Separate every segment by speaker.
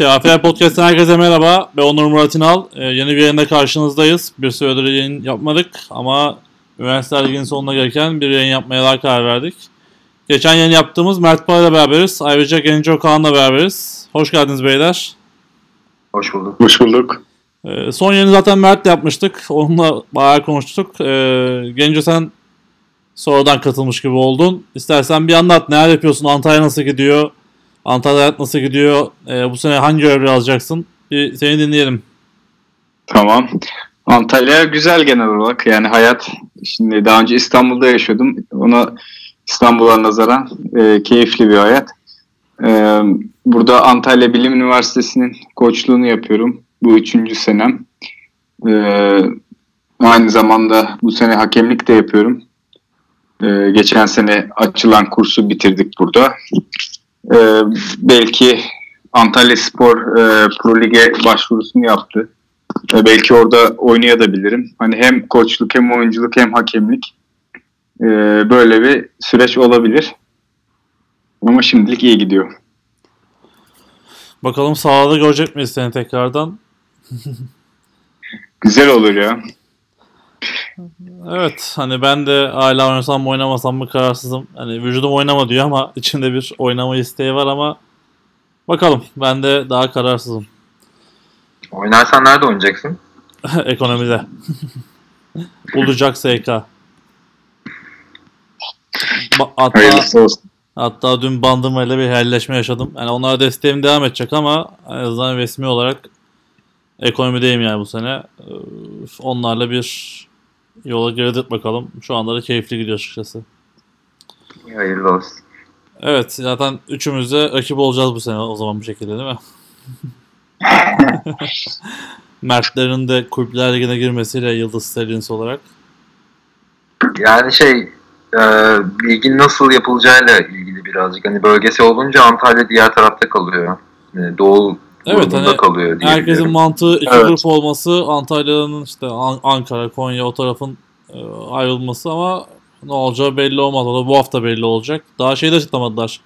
Speaker 1: TAFL Podcast'ten herkese merhaba. Ben Onur Murat İnal. Ee, yeni bir yayında karşınızdayız. Bir süredir yayın yapmadık ama Üniversite Ligi'nin sonuna gelirken bir yayın yapmaya daha karar verdik. Geçen yayın yaptığımız Mert Pala ile beraberiz. Ayrıca Genco Kaan'la beraberiz. Hoş geldiniz beyler.
Speaker 2: Hoş bulduk.
Speaker 3: Hoş bulduk.
Speaker 1: Ee, son yayını zaten Mert'le yapmıştık. Onunla bayağı konuştuk. Ee, Genco sen sonradan katılmış gibi oldun. İstersen bir anlat. Neler yapıyorsun? Antalya nasıl gidiyor? Antalya hayat nasıl gidiyor? Ee, bu sene hangi görevleri alacaksın? Bir seni dinleyelim.
Speaker 3: Tamam. Antalya güzel genel olarak. Yani hayat şimdi daha önce İstanbul'da yaşıyordum. Ona İstanbul'a nazaran e, keyifli bir hayat. E, burada Antalya Bilim Üniversitesi'nin koçluğunu yapıyorum. Bu üçüncü senem. E, aynı zamanda bu sene hakemlik de yapıyorum. E, geçen sene açılan kursu bitirdik burada. E, belki Antalya Spor e, Pro Lig'e başvurusunu yaptı. E, belki orada oynayabilirim. Hani hem koçluk hem oyunculuk hem hakemlik e, böyle bir süreç olabilir. Ama şimdilik iyi gidiyor.
Speaker 1: Bakalım sahada görecek miyiz seni tekrardan?
Speaker 3: Güzel olur ya.
Speaker 1: Evet hani ben de hala oynasam mı oynamasam mı kararsızım. Hani vücudum oynama diyor ama içimde bir oynama isteği var ama bakalım ben de daha kararsızım.
Speaker 2: Oynarsan nerede oynayacaksın?
Speaker 1: Ekonomide. Olacak SK. Ba- Hatta, hatta dün Bandırma ile bir helleşme yaşadım. Yani onlara desteğim devam edecek ama en azından resmi olarak ekonomideyim yani bu sene. Onlarla bir yola girdik bakalım. Şu anda da keyifli gidiyor açıkçası.
Speaker 2: Hayırlı olsun.
Speaker 1: Evet zaten üçümüz de rakip olacağız bu sene o zaman bu şekilde değil mi? Mertlerin de kulüpler ligine girmesiyle Yıldız Stallions olarak.
Speaker 2: Yani şey e, ligin nasıl yapılacağıyla ilgili birazcık. Hani bölgesi olunca Antalya diğer tarafta kalıyor. Yani Doğu
Speaker 1: Evet, hani
Speaker 2: kalıyor
Speaker 1: Herkesin mantığı iki
Speaker 3: Evet.
Speaker 1: grup olması Antalya'nın işte An- Ankara, Konya o tarafın e, ayrılması ama ne olacağı belli olmaz. O da bu hafta belli olacak. Daha şey de açıklamadılar.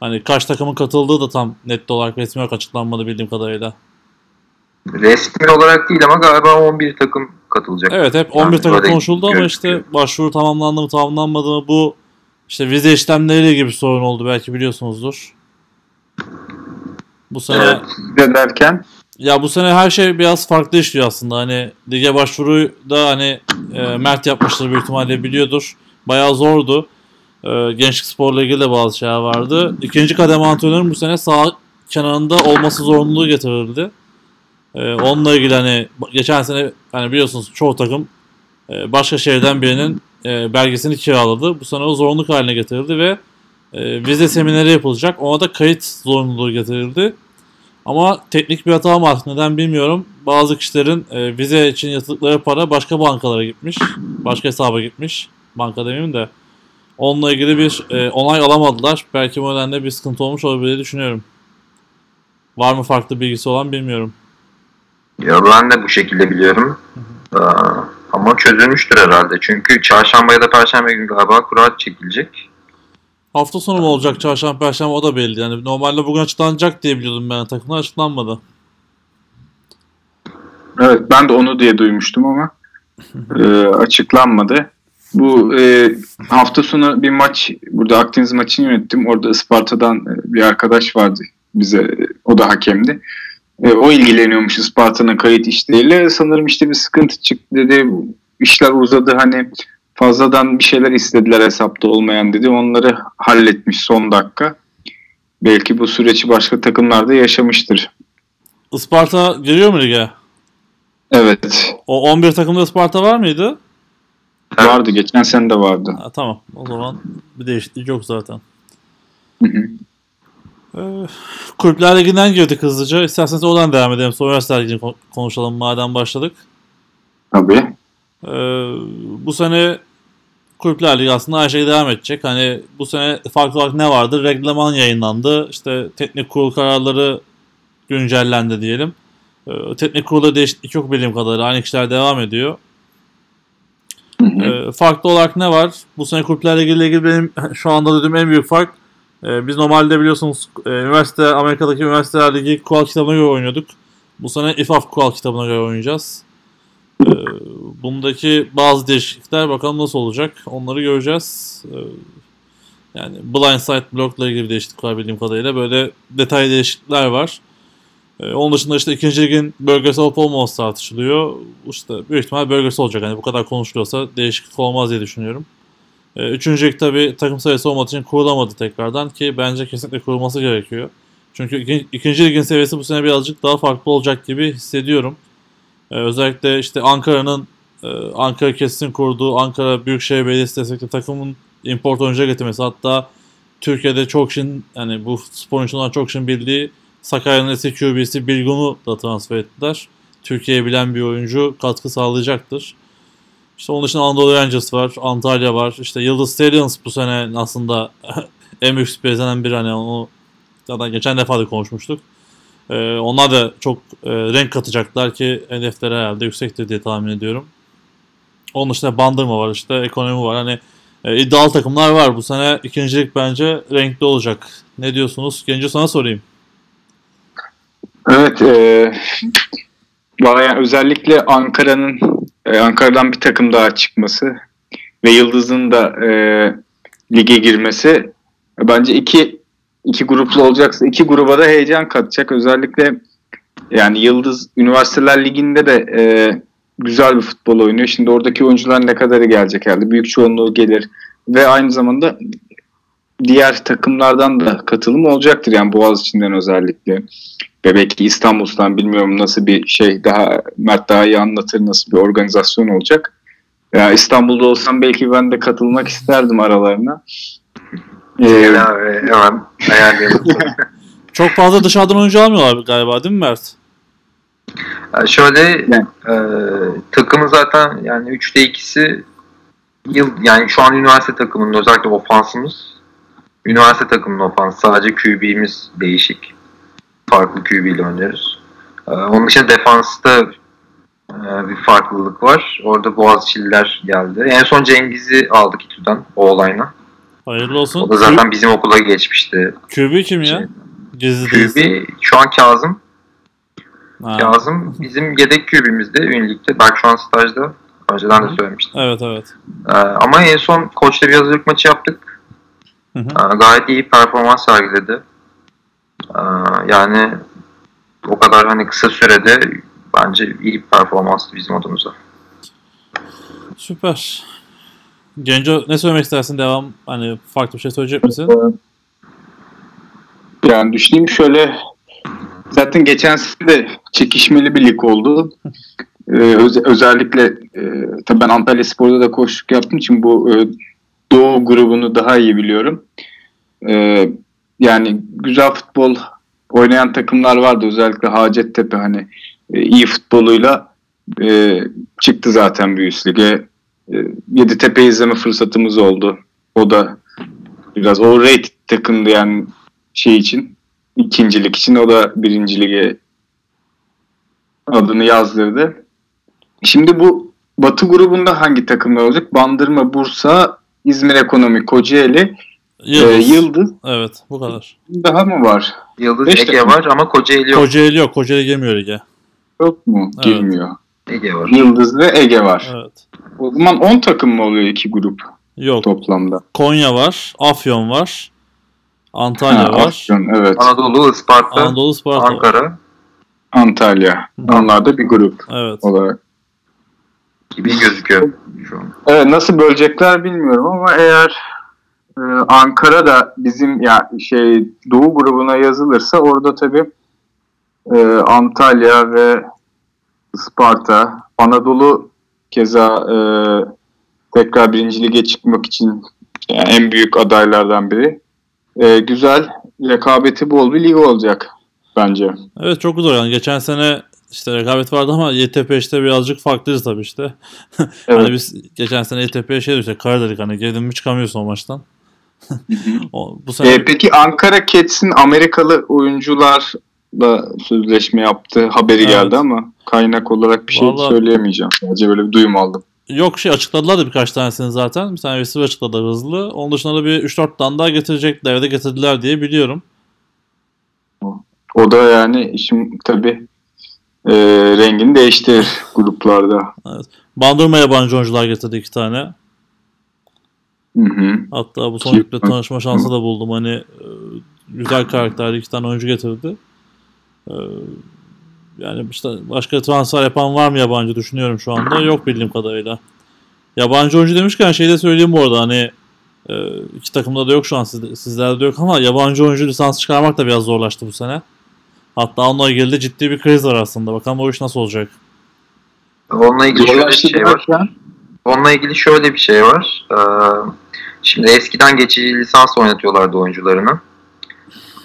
Speaker 1: Hani kaç takımın katıldığı da tam net olarak resmi olarak açıklanmadı bildiğim kadarıyla.
Speaker 2: Resmi olarak değil ama galiba 11 takım katılacak.
Speaker 1: Evet hep
Speaker 2: Yani
Speaker 1: 11 takım
Speaker 2: böyle
Speaker 1: konuşuldu ama işte başvuru tamamlandı mı tamamlanmadı mı bu işte vize işlemleriyle gibi sorun oldu belki biliyorsunuzdur. Bu sene
Speaker 2: Evet.
Speaker 3: De derken
Speaker 1: ya bu sene her şey biraz farklı işliyor aslında. Hani lige başvuruyu da hani e, Mert yapmıştır büyük ihtimalle biliyordur. Bayağı zordu. E, Gençlik Spor'la ilgili de bazı şeyler vardı. İkinci kademe antrenörün bu sene sağ kenarında olması zorunluluğu getirildi. E, onunla ilgili hani geçen sene hani biliyorsunuz çoğu takım e, başka şehirden birinin e, belgesini kiraladı. Bu sene o zorunluluk haline getirildi ve e, vize semineri yapılacak. Ona da kayıt zorunluluğu getirildi. Ama teknik bir hata artık neden bilmiyorum. Bazı kişilerin e, vize için yatırdıkları para başka bankalara gitmiş. Başka hesaba gitmiş. Banka demeyeyim de. Onunla ilgili bir e, onay alamadılar. Belki bu nedenle bir sıkıntı olmuş olabilir diye düşünüyorum. Var mı farklı bilgisi olan bilmiyorum.
Speaker 2: Ya ben de bu şekilde biliyorum. Aa, ama çözülmüştür herhalde. Çünkü çarşamba ya da perşembe günü galiba kura çekilecek.
Speaker 1: Hafta sonu mu olacak çarşamba perşembe o da belli. Yani normalde bugün açıklanacak diye biliyordum ben takımda açıklanmadı.
Speaker 3: evet ben de onu diye duymuştum ama e, açıklanmadı. Bu e, hafta sonu bir maç burada Akdeniz maçını yönettim. Orada Isparta'dan e, bir arkadaş vardı bize. O da hakemdi. E, o ilgileniyormuş Isparta'nın kayıt işleriyle. Sanırım işte bir sıkıntı çıktı dedi. İşler uzadı hani fazladan bir şeyler istediler hesapta olmayan dedi. Onları halletmiş son dakika. Belki bu süreci başka takımlarda yaşamıştır.
Speaker 1: Isparta giriyor mu lige?
Speaker 3: Evet.
Speaker 1: O 11 takımda Isparta var mıydı?
Speaker 3: Vardı. Geçen sene de vardı.
Speaker 1: Ha, tamam. O zaman bir değişiklik yok zaten.
Speaker 3: Hı hı.
Speaker 1: Ee, Kulüpler Ligi'nden girdik hızlıca. İsterseniz oradan devam edelim. Sonra Üniversiteler Ligi'ni kon- konuşalım madem başladık.
Speaker 3: Tabii.
Speaker 1: Ee, bu sene Kulüpler Ligi aslında her şey devam edecek. Hani bu sene farklı olarak ne vardı? Reglaman yayınlandı. İşte teknik kurul kararları güncellendi diyelim. Ee, teknik kurulda değişiklik yok bildiğim kadarıyla. Aynı kişiler devam ediyor. Ee, farklı olarak ne var? Bu sene Kulüpler Ligi ile ilgili benim şu anda duyduğum en büyük fark Ee, biz normalde biliyorsunuz e, üniversite Amerika'daki üniversiteler ligi kural kitabına göre oynuyorduk. Bu sene IFAF kural kitabına göre oynayacağız. Ee, bundaki bazı değişiklikler bakalım nasıl olacak onları göreceğiz. Ee, yani blindside blockla ilgili bir değişiklik var bildiğim kadarıyla. Böyle detay değişiklikler var. Ee, onun dışında işte ikinci ligin bölgesel olup olmaması tartışılıyor. İşte büyük ihtimal bölgesi olacak. Hani bu kadar konuşuluyorsa değişiklik olmaz diye düşünüyorum. Ee, üçüncü lig tabii takım sayısı olmadığı için kurulamadı tekrardan ki bence kesinlikle kurulması gerekiyor. Çünkü iki, ikinci ligin seviyesi bu sene birazcık daha farklı olacak gibi hissediyorum. Ee, özellikle işte Ankara'nın e, Ankara Kesit'in kurduğu Ankara Büyükşehir Belediyesi destekli takımın import oyuncuya getirmesi hatta Türkiye'de çok kişinin yani bu spor oyuncularından çok kişinin bildiği Sakarya'nın eski QB'si Bilgun'u da transfer ettiler. Türkiye'yi bilen bir oyuncu katkı sağlayacaktır. İşte onun dışında Anadolu Rangers var, Antalya var. İşte Yıldız Stallions bu sene aslında en büyük sürprizlenen bir hani onu zaten geçen defa da konuşmuştuk. Ee, onlar da çok e, renk katacaklar ki hedefleri herhalde yüksektir diye tahmin ediyorum. Onun dışında Bandırma var işte, ekonomi var. Hani e, iddialı takımlar var. Bu sene ikincilik bence renkli olacak. Ne diyorsunuz? Genco sana sorayım.
Speaker 3: Evet, e, yani özellikle Ankara'nın e, Ankara'dan bir takım daha çıkması ve Yıldız'ın da e, lige girmesi bence iki iki gruplu olacaksa iki gruba da heyecan katacak. Özellikle yani Yıldız Üniversiteler Ligi'nde de e, güzel bir futbol oynuyor. Şimdi oradaki oyuncular ne kadarı gelecek herhalde. Büyük çoğunluğu gelir. Ve aynı zamanda diğer takımlardan da katılım olacaktır. Yani Boğaziçi'nden özellikle. Ve belki İstanbul'dan bilmiyorum nasıl bir şey daha Mert daha iyi anlatır nasıl bir organizasyon olacak. Ya İstanbul'da olsam belki ben de katılmak isterdim aralarına.
Speaker 2: Ee, abi, hemen ayarlayalım.
Speaker 1: Çok fazla dışarıdan oyuncu almıyorlar galiba değil mi Mert?
Speaker 2: Yani şöyle e, takımın zaten yani 3'te 2'si yıl yani şu an üniversite takımının özellikle ofansımız üniversite takımının ofansı sadece QB'miz değişik. Farklı QB ile oynuyoruz. E, onun dışında defansta e, bir farklılık var. Orada Boğaziçi'liler geldi. En son Cengiz'i aldık İTÜ'den o olayla.
Speaker 1: Hayırlı olsun.
Speaker 2: O da zaten bizim okula geçmişti.
Speaker 1: QB kim ya? Gizli
Speaker 2: QB
Speaker 1: değilse.
Speaker 2: şu an Kazım.
Speaker 1: Ha.
Speaker 2: Kazım bizim yedek QB'mizdi Ünlük'te. Belki şu an stajda. Önceden de söylemiştim.
Speaker 1: Evet evet.
Speaker 2: Ee, ama en son koçla bir hazırlık maçı yaptık.
Speaker 1: Hı hı.
Speaker 2: Ee, gayet iyi performans sergiledi. Ee, yani o kadar hani kısa sürede bence iyi bir performanstı bizim adımıza.
Speaker 1: Süper. Genco ne söylemek istersin? Devam. Hani farklı bir şey söyleyecek misin?
Speaker 3: Yani düşüneyim şöyle zaten geçen sene de çekişmeli bir lig oldu. Ee, öz- özellikle e, tabii ben Antalya Spor'da da koşuk yaptığım için bu e, Doğu grubunu daha iyi biliyorum. Ee, yani güzel futbol oynayan takımlar vardı. Özellikle Hacettepe hani e, iyi futboluyla e, çıktı zaten bir üst lige. E, Yeditepe izleme fırsatımız oldu. O da biraz o rate takımdı yani şey için ikincilik için o da birinci lige adını yazdırdı. Şimdi bu Batı grubunda hangi takımlar olacak? Bandırma, Bursa, İzmir Ekonomi, Kocaeli,
Speaker 1: Yıldız.
Speaker 3: Yıldız. Yıldız.
Speaker 1: Evet bu kadar.
Speaker 3: Daha mı var?
Speaker 2: Yıldız
Speaker 3: Beş
Speaker 2: Ege
Speaker 3: takım.
Speaker 2: var ama Kocaeli yok.
Speaker 1: Kocaeli yok. Kocaeli girmiyor lige.
Speaker 3: Yok mu?
Speaker 1: Evet.
Speaker 3: Girmiyor.
Speaker 2: Ege var.
Speaker 3: Yıldız ve Ege var.
Speaker 1: Evet.
Speaker 3: O zaman 10 takım mı oluyor iki grup
Speaker 1: Yok.
Speaker 3: toplamda?
Speaker 1: Konya var. Afyon var. Antalya
Speaker 3: Ha,
Speaker 1: var.
Speaker 3: Afyon, evet.
Speaker 2: Anadolu, Isparta,
Speaker 1: Anadolu Sparta var.
Speaker 2: Ankara
Speaker 3: Antalya. Onlar da bir grup
Speaker 1: Evet.
Speaker 3: olarak.
Speaker 2: gibi gözüküyor şu an.
Speaker 3: Evet nasıl bölecekler bilmiyorum ama eğer e, Ankara da bizim ya şey Doğu grubuna yazılırsa orada tabii e, Antalya ve Sparta, Anadolu keza e, tekrar birinci lige çıkmak için yani en büyük adaylardan biri. E, güzel, rekabeti bol bir lig olacak bence.
Speaker 1: Evet çok zor yani. Geçen sene işte rekabet vardı ama YTP işte birazcık farklıydı tabii işte.
Speaker 3: Evet.
Speaker 1: Hani biz geçen sene YTP'ye şey dedik kara dedik hani girdin mi çıkamıyorsun o maçtan. o, bu sene
Speaker 3: E, peki Ankara Cats'in Amerikalı oyuncularla sözleşme yaptığı haberi
Speaker 1: Evet.
Speaker 3: geldi ama kaynak olarak bir şey
Speaker 1: Vallahi-
Speaker 3: söyleyemeyeceğim. Sadece böyle bir duyum aldım.
Speaker 1: Yok şey açıkladılar da birkaç tanesini zaten. Bir tane receiver açıkladılar hızlı. Onun dışında da bir 3-4 tane daha getirecekler ya da getirdiler diye biliyorum.
Speaker 3: O da yani işin tabii e, rengini değiştirir gruplarda.
Speaker 1: Bandırma yabancı oyuncular getirdi iki tane.
Speaker 3: Hı hı.
Speaker 1: Hatta bu son ligde tanışma şansı da buldum. Hani e, güzel karakterli iki tane oyuncu getirdi. E, yani işte başka transfer yapan var mı yabancı düşünüyorum şu anda. Yok bildiğim kadarıyla. Yabancı oyuncu demişken şey de söyleyeyim bu arada hani e, iki takımda da yok şu an sizlerde de yok ama yabancı oyuncu lisans çıkarmak da biraz zorlaştı bu sene. Hatta onunla ilgili de ciddi bir kriz var aslında. Bakalım o iş nasıl olacak.
Speaker 2: Onunla ilgili şöyle bir şey var. Onunla ilgili şöyle bir şey var. Ee, şimdi eskiden geçici lisans oynatıyorlardı oyuncularını.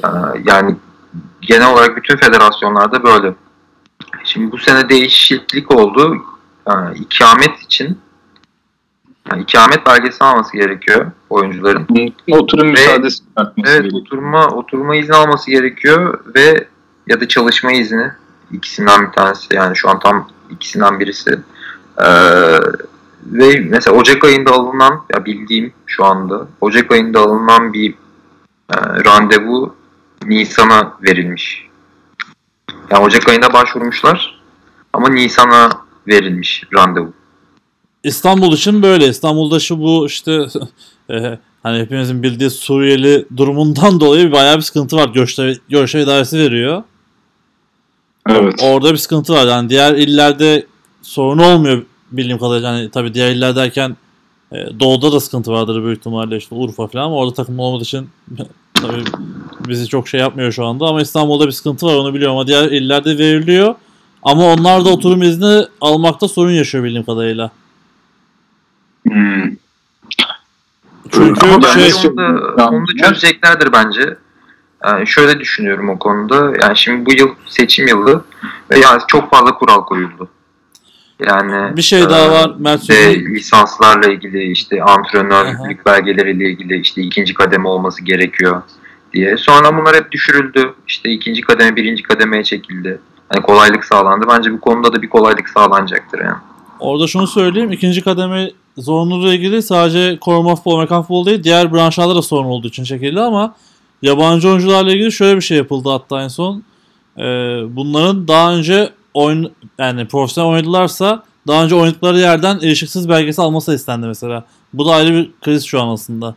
Speaker 2: Ee, yani genel olarak bütün federasyonlarda böyle. Şimdi bu sene değişiklik oldu. Yani ikamet için yani ikamet belgesi alması gerekiyor oyuncuların.
Speaker 3: oturum
Speaker 2: Ve-
Speaker 3: müsaadesi
Speaker 2: Evet
Speaker 3: gerekiyor.
Speaker 2: oturma oturma izni alması gerekiyor ve ya da çalışma izni ikisinden bir tanesi yani şu an tam ikisinden birisi. Ee, ve mesela Ocak ayında alınan ya bildiğim şu anda Ocak ayında alınan bir e, randevu Nisan'a verilmiş. Yani Ocak ayında başvurmuşlar ama Nisan'a verilmiş randevu.
Speaker 1: İstanbul için böyle. İstanbul'da şu bu işte e, hani hepimizin bildiği Suriyeli durumundan dolayı bayağı bir sıkıntı var. Göçte, göçe idaresi veriyor.
Speaker 3: Evet.
Speaker 1: Orada bir sıkıntı var. Yani diğer illerde sorun olmuyor bildiğim kadarıyla. Yani tabii diğer iller derken e, doğuda da sıkıntı vardır büyük ihtimalle işte Urfa falan ama orada takım olmadığı için tabii bizi çok şey yapmıyor şu anda ama İstanbul'da bir sıkıntı var onu biliyorum ama diğer illerde veriliyor. Ama onlar da oturum izni almakta sorun yaşıyor bildiğim kadarıyla.
Speaker 3: Hmm.
Speaker 1: Çünkü
Speaker 2: Ama
Speaker 1: şey,
Speaker 2: bence onu da, onu da çözeceklerdir bence. Yani şöyle düşünüyorum o konuda. Yani şimdi bu yıl seçim yılı ve yani çok fazla kural koyuldu. Yani
Speaker 1: Bir şey daha var, Mert Söz'ün-
Speaker 2: lisanslarla ilgili işte antrenörlük belgeleriyle ilgili işte ikinci kademe olması gerekiyor diye. Sonra bunlar hep düşürüldü. İşte ikinci kademe birinci kademeye çekildi. Hani kolaylık sağlandı. Bence bu konuda da bir kolaylık sağlanacaktır yani.
Speaker 1: Orada şunu söyleyeyim. ikinci kademe zorunluluğuyla ilgili sadece koruma futbol, Amerikan değil diğer branşlarda da sorun olduğu için çekildi ama yabancı oyuncularla ilgili şöyle bir şey yapıldı hatta en son. Ee, bunların daha önce oyun yani profesyonel oynadılarsa daha önce oynadıkları yerden erişiksiz belgesi alması istendi mesela. Bu da ayrı bir kriz şu an aslında.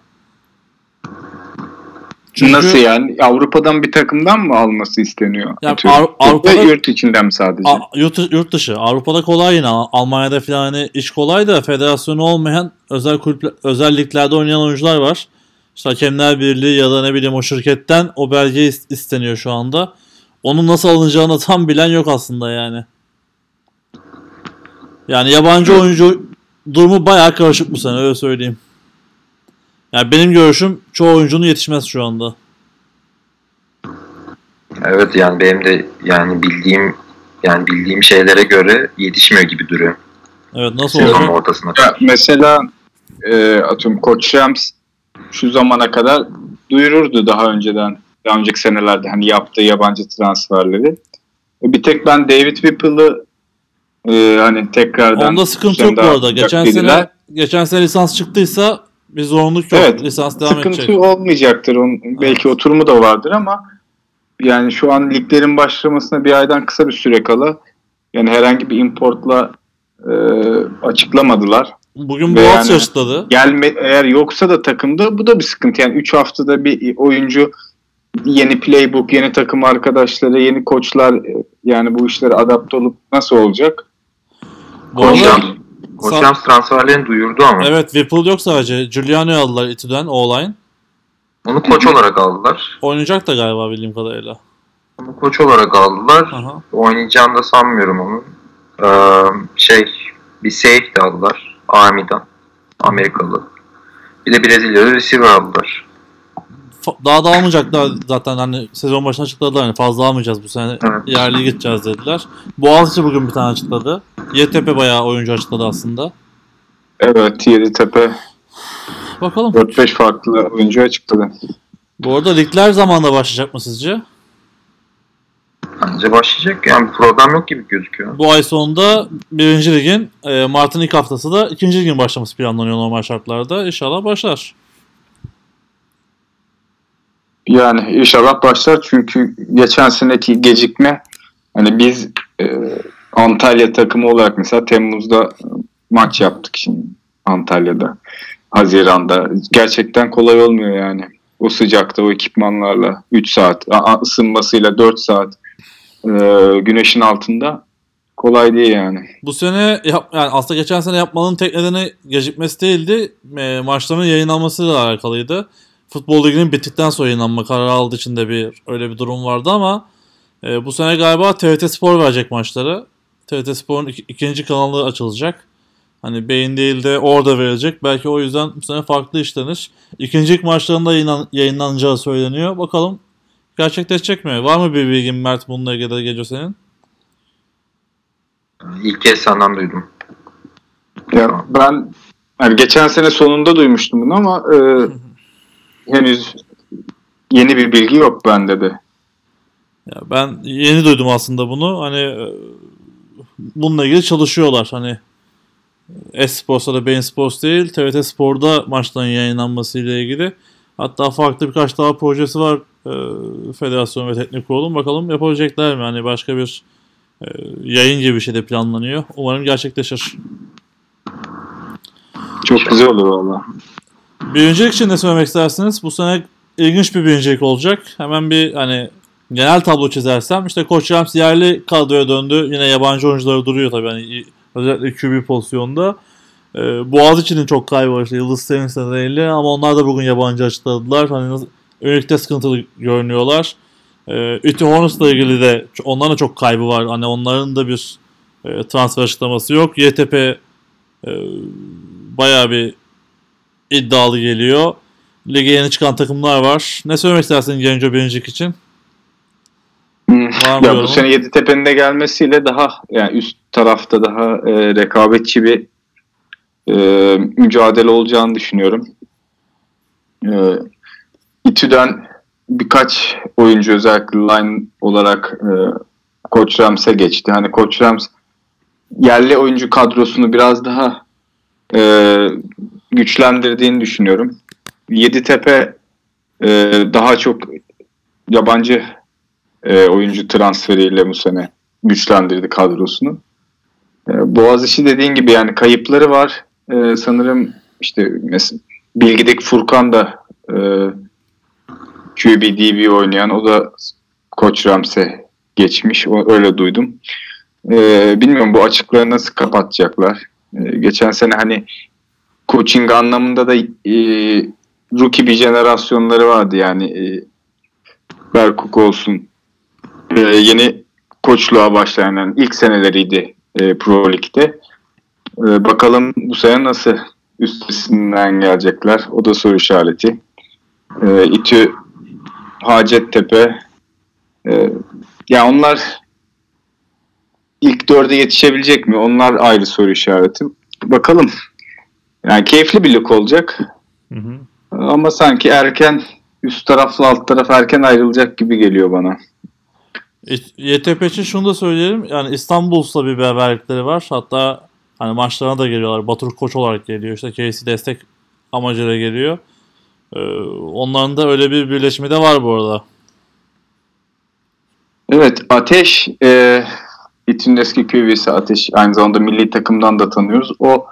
Speaker 1: Çünkü-
Speaker 3: Nasıl yani? Avrupa'dan bir takımdan mı alması isteniyor?
Speaker 1: Ya
Speaker 3: Atıyorum.
Speaker 1: Avru- Avrupa'da-
Speaker 3: yurt içinden mi sadece?
Speaker 1: A- yurt, yurt dışı. Avrupa'da kolay yine. Al- Almanya'da falan hani iş kolay da federasyonu olmayan özel kulüp özel liglerde oynayan oyuncular var. İşte Hakemler Birliği ya da ne bileyim o şirketten o belge is- isteniyor şu anda. Onun nasıl alınacağını tam bilen yok aslında yani. Yani yabancı oyuncu durumu bayağı karışık bu sene öyle söyleyeyim. Yani benim görüşüm çoğu oyuncunun yetişmez şu anda.
Speaker 2: Evet yani benim de yani bildiğim yani bildiğim şeylere göre yetişmiyor gibi duruyor.
Speaker 1: Evet nasıl
Speaker 2: Sezonun
Speaker 1: oldu?
Speaker 2: ortasına.
Speaker 3: Ya mesela e, atıyorum Koç Shams şu zamana kadar duyururdu daha önceden. Daha önceki senelerde hani yaptığı yabancı transferleri. E, bir tek ben David Whipple'ı e, hani tekrardan
Speaker 1: Onda sıkıntı yok bu arada. Geçen
Speaker 3: dediler.
Speaker 1: sene geçen sene lisans çıktıysa bir zorunluluk yok.
Speaker 3: Evet,
Speaker 1: lisans devam
Speaker 3: sıkıntı
Speaker 1: edecek.
Speaker 3: olmayacaktır. Onun belki oturumu da vardır ama yani şu an liglerin başlamasına bir aydan kısa bir süre kala yani herhangi bir importla e, açıklamadılar.
Speaker 1: Bugün
Speaker 3: Ve
Speaker 1: Boğaziçi
Speaker 3: yani-
Speaker 1: açıkladı.
Speaker 3: Gelme eğer yoksa da takımda bu da bir sıkıntı. Yani 3 haftada bir oyuncu yeni playbook, yeni takım arkadaşları, yeni koçlar e, yani bu işlere adapte olup nasıl olacak?
Speaker 2: Hocam, Hocam transferlerini duyurdu ama
Speaker 1: evet Whipple yok sadece. Giuliano'yu aldılar İTÜ'den o-line.
Speaker 2: onu koç olarak aldılar.
Speaker 1: Oynayacak da galiba bildiğim kadarıyla.
Speaker 2: Onu koç olarak aldılar.
Speaker 1: Aha.
Speaker 2: Oynayacağını da sanmıyorum onun. Ee, şey bir safety aldılar. Army'den. Amerikalı. Bir de Brezilyalı receiver aldılar.
Speaker 1: Daha da almayacaklar zaten hani sezon başına açıkladılar hani fazla almayacağız bu sene
Speaker 2: Evet.
Speaker 1: yerli gideceğiz dediler. Boğaziçi bugün bir tane açıkladı. YTP bayağı oyuncu açıkladı aslında.
Speaker 3: Evet Yeditepe
Speaker 1: Bakalım.
Speaker 3: 4-5 farklı oyuncu açıkladı.
Speaker 1: Bu arada ligler zamanla başlayacak mı sizce?
Speaker 2: Bence başlayacak. Yani bir problem yok gibi gözüküyor.
Speaker 1: Bu ay sonunda birinci ligin e, Mart'ın ilk haftası da ikinci ligin başlaması planlanıyor normal şartlarda. İnşallah başlar.
Speaker 3: Yani inşallah başlar çünkü geçen seneki gecikme hani biz e, Antalya takımı olarak mesela Temmuz'da maç yaptık şimdi Antalya'da. Haziran'da. Gerçekten kolay olmuyor yani. O sıcakta o ekipmanlarla 3 saat ısınmasıyla 4 saat e, güneşin altında kolay değil yani.
Speaker 1: Bu sene yap, yani aslında geçen sene yapmanın tek nedeni gecikmesi değildi. E, maçların yayınlanmasıyla alakalıydı. Futbol liginin bittikten sonra yayınlanma kararı aldığı için de bir öyle bir durum vardı ama e, bu sene galiba TRT Spor verecek maçları. TRT Spor'un ik- ikinci kanalı açılacak. Hani beyin değil de orada verilecek. Belki o yüzden bu sene farklı işlenir. İkinci maçlarında yayınlan, yayınlanacağı söyleniyor. Bakalım gerçekleşecek mi? Var mı bir bilgin Mert bununla ilgili Gece senin?
Speaker 2: İlk kez senden duydum.
Speaker 3: Ya ben yani geçen sene sonunda duymuştum bunu ama e, henüz yeni bir bilgi yok bende de.
Speaker 1: Ya ben yeni duydum aslında bunu. Hani e, bununla ilgili çalışıyorlar. Hani Esports'ta da Bein Sports değil, TRT Spor'da maçların yayınlanması ile ilgili. Hatta farklı birkaç daha projesi var e, federasyon ve teknik kurulun. Bakalım yapabilecekler mi? Hani başka bir e, yayın gibi bir şey de planlanıyor. Umarım gerçekleşir.
Speaker 3: Çok güzel olur valla.
Speaker 1: Birincilik için ne söylemek istersiniz? Bu sene ilginç bir birincilik olacak. Hemen bir hani genel tablo çizersem işte Koç Rams yerli kadroya döndü. Yine yabancı oyuncuları duruyor tabii. Hani özellikle QB pozisyonda. Ee, Boğaziçi'nin çok kaybı var işte Yıldız Sevinç nedeniyle ama onlar da bugün yabancı açıkladılar. Hani nasıl- yönelikte sıkıntılı görünüyorlar. Ee, Ütü Hornets'la ilgili de onların da çok kaybı var. Hani onların da bir e, transfer açıklaması yok. YTP e, bayağı bir iddialı geliyor. Lige yeni çıkan takımlar var. Ne söylemek istersin Genco birincilik için?
Speaker 3: Hmm.
Speaker 1: Var
Speaker 3: Ya bu sene Yeditepe'nin de gelmesiyle daha yani üst tarafta daha e, rekabetçi bir e, mücadele olacağını düşünüyorum. E, İTÜ'den birkaç oyuncu özellikle line olarak e, Koç Rams'e geçti. Hani Koç Rams yerli oyuncu kadrosunu biraz daha e, güçlendirdiğini düşünüyorum. Yeditepe e, daha çok yabancı e, oyuncu transferiyle bu sene güçlendirdi kadrosunu. E, Boğaziçi dediğin gibi yani kayıpları var. E, sanırım işte mesela Bilgi'deki Furkan da e, QB DB oynayan o da Koç Rams'e geçmiş. O, öyle duydum. E, bilmiyorum bu açıkları nasıl kapatacaklar. E, geçen sene hani coaching anlamında da e, rookie bir jenerasyonları vardı yani e, Berkuk olsun, e, yeni koçluğa başlayan yani ilk seneleriydi e, Pro Lig'de. E, bakalım bu sene nasıl üstesinden gelecekler. O da soru işareti. E, İTÜ, Hacettepe e, ya onlar ilk dörde yetişebilecek mi? Onlar ayrı soru işareti. Bakalım. Yani keyifli bir lig olacak.
Speaker 1: Hı hı.
Speaker 3: Ama sanki erken üst tarafla alt taraf erken ayrılacak gibi geliyor bana.
Speaker 1: YTP için şunu da söyleyelim. Yani İstanbul'la bir beraberlikleri var. Hatta hani maçlarına da geliyorlar. Batur koç olarak geliyor. İşte KC destek amacıyla geliyor. Ee, onların da öyle bir birleşimi de var bu arada.
Speaker 3: Evet Ateş e, İTÜ'nün eski QB'si Ateş aynı zamanda milli takımdan da tanıyoruz. O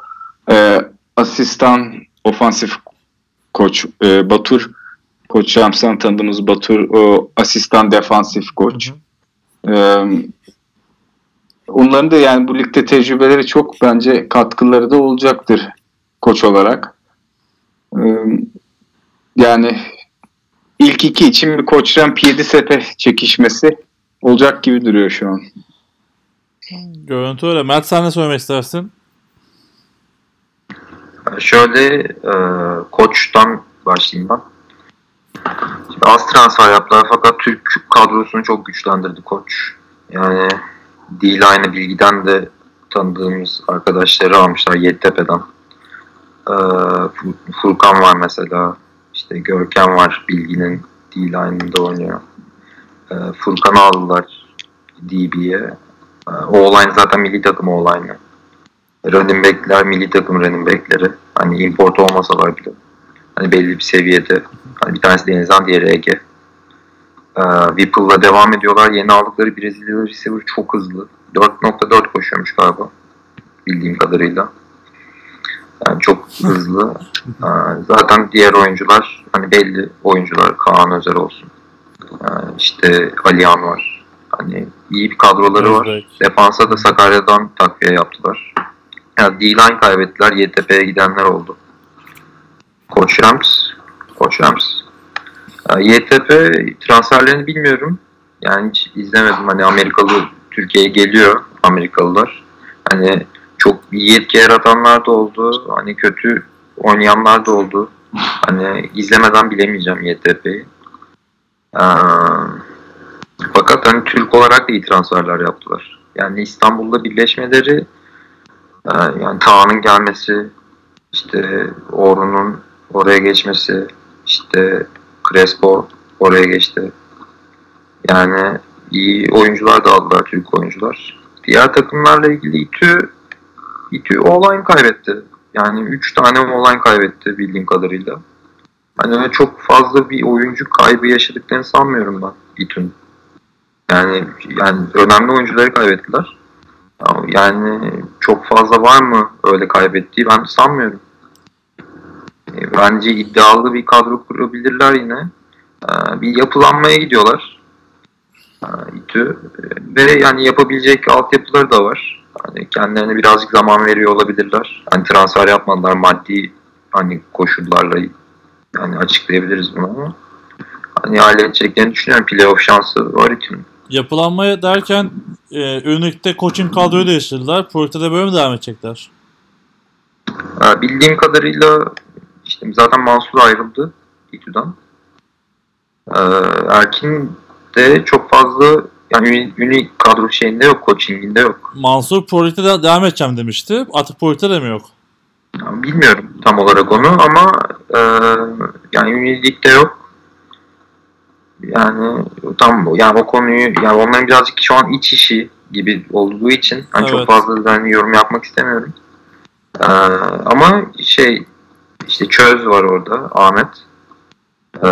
Speaker 3: e, asistan ofansif koç e, Batur Koç Rams'tan tanıdığımız Batur o asistan defansif koç. E, onların da yani bu ligde tecrübeleri çok bence katkıları da olacaktır koç olarak. E, yani ilk iki için bir Koç Ramp 7 sete çekişmesi olacak gibi duruyor şu an.
Speaker 1: Görüntü öyle. Mert sen ne söylemek istersin?
Speaker 2: Şöyle e, koçtan başlayayım ben. Şimdi az transfer yaptılar fakat Türk kadrosunu çok güçlendirdi koç. Yani D-Line'ı bilgiden de tanıdığımız arkadaşları almışlar Yeditepe'den. E, Fur- Furkan var mesela. İşte Görkem var Bilgi'nin D-Line'ında oynuyor. E, Furkan'ı aldılar. DB'ye. Ee, O online zaten milli takım online. Running back'ler milli takım running back'leri. Hani import olmasalar bile. Hani belli bir seviyede. Hani bir tanesi Denizhan, diğeri Ege. Ee, Whipple'la devam ediyorlar. Yeni aldıkları Brezilyalı receiver çok hızlı. 4.4 koşuyormuş galiba. Bildiğim kadarıyla. Yani çok hızlı. Ee, zaten diğer oyuncular hani belli oyuncular Kaan Özer olsun. Ee, işte Alihan var. Hani iyi bir kadroları var. Defansa da Sakarya'dan takviye yaptılar. Yani D-line kaybettiler. YTP'ye gidenler oldu. Koç Rams. Koç Rams. YTP transferlerini bilmiyorum. Yani hiç izlemedim. Hani Amerikalı Türkiye'ye geliyor. Amerikalılar. Hani çok iyi etki yaratanlar da oldu. Hani kötü oynayanlar da oldu. Hani izlemeden bilemeyeceğim YTP'yi. Ee, fakat hani Türk olarak da iyi transferler yaptılar. Yani İstanbul'da birleşmeleri yani Tağ'ın gelmesi işte Orhun'un oraya geçmesi işte Crespo oraya geçti. Yani iyi oyuncular da aldılar Türk oyuncular. Diğer takımlarla ilgili İTÜ İTÜ online kaybetti. Yani 3 tane online kaybetti bildiğim kadarıyla. Hani çok fazla bir oyuncu kaybı yaşadıklarını sanmıyorum ben İTÜ'nün. Yani yani önemli oyuncuları kaybettiler. Yani çok fazla var mı öyle kaybettiği ben sanmıyorum. E, Bence iddialı bir kadro kurabilirler yine. E, Bir yapılanmaya gidiyorlar. E, İTÜ. Ve yani yapabilecek altyapıları da var. Hani kendilerine birazcık zaman veriyor olabilirler. Hani transfer yapmadılar maddi hani koşullarla yani açıklayabiliriz bunu ama hani halledeceklerini düşünüyorum. Playoff şansı var İTÜ'nün.
Speaker 1: Yapılanmaya derken e, Ünlük'te coaching kadroyu değiştirdiler. Projekte böyle mi devam edecekler?
Speaker 2: Ha, bildiğim kadarıyla işte zaten Mansur ayrıldı İTÜ'den. Ee, Erkin de çok fazla yani uni kadro şeyinde yok, coachinginde yok.
Speaker 1: Mansur projekte de devam edeceğim demişti. Artık projekte de mi yok?
Speaker 2: Yani bilmiyorum tam olarak onu ama e, yani unilikte yok. Yani tam yani o konuyu yani onların birazcık şu an iç işi gibi olduğu için hani çok
Speaker 1: Evet.
Speaker 2: fazla da hani yorum yapmak istemiyorum. Ee, ama şey işte Çöz var orada Ahmet. Ee,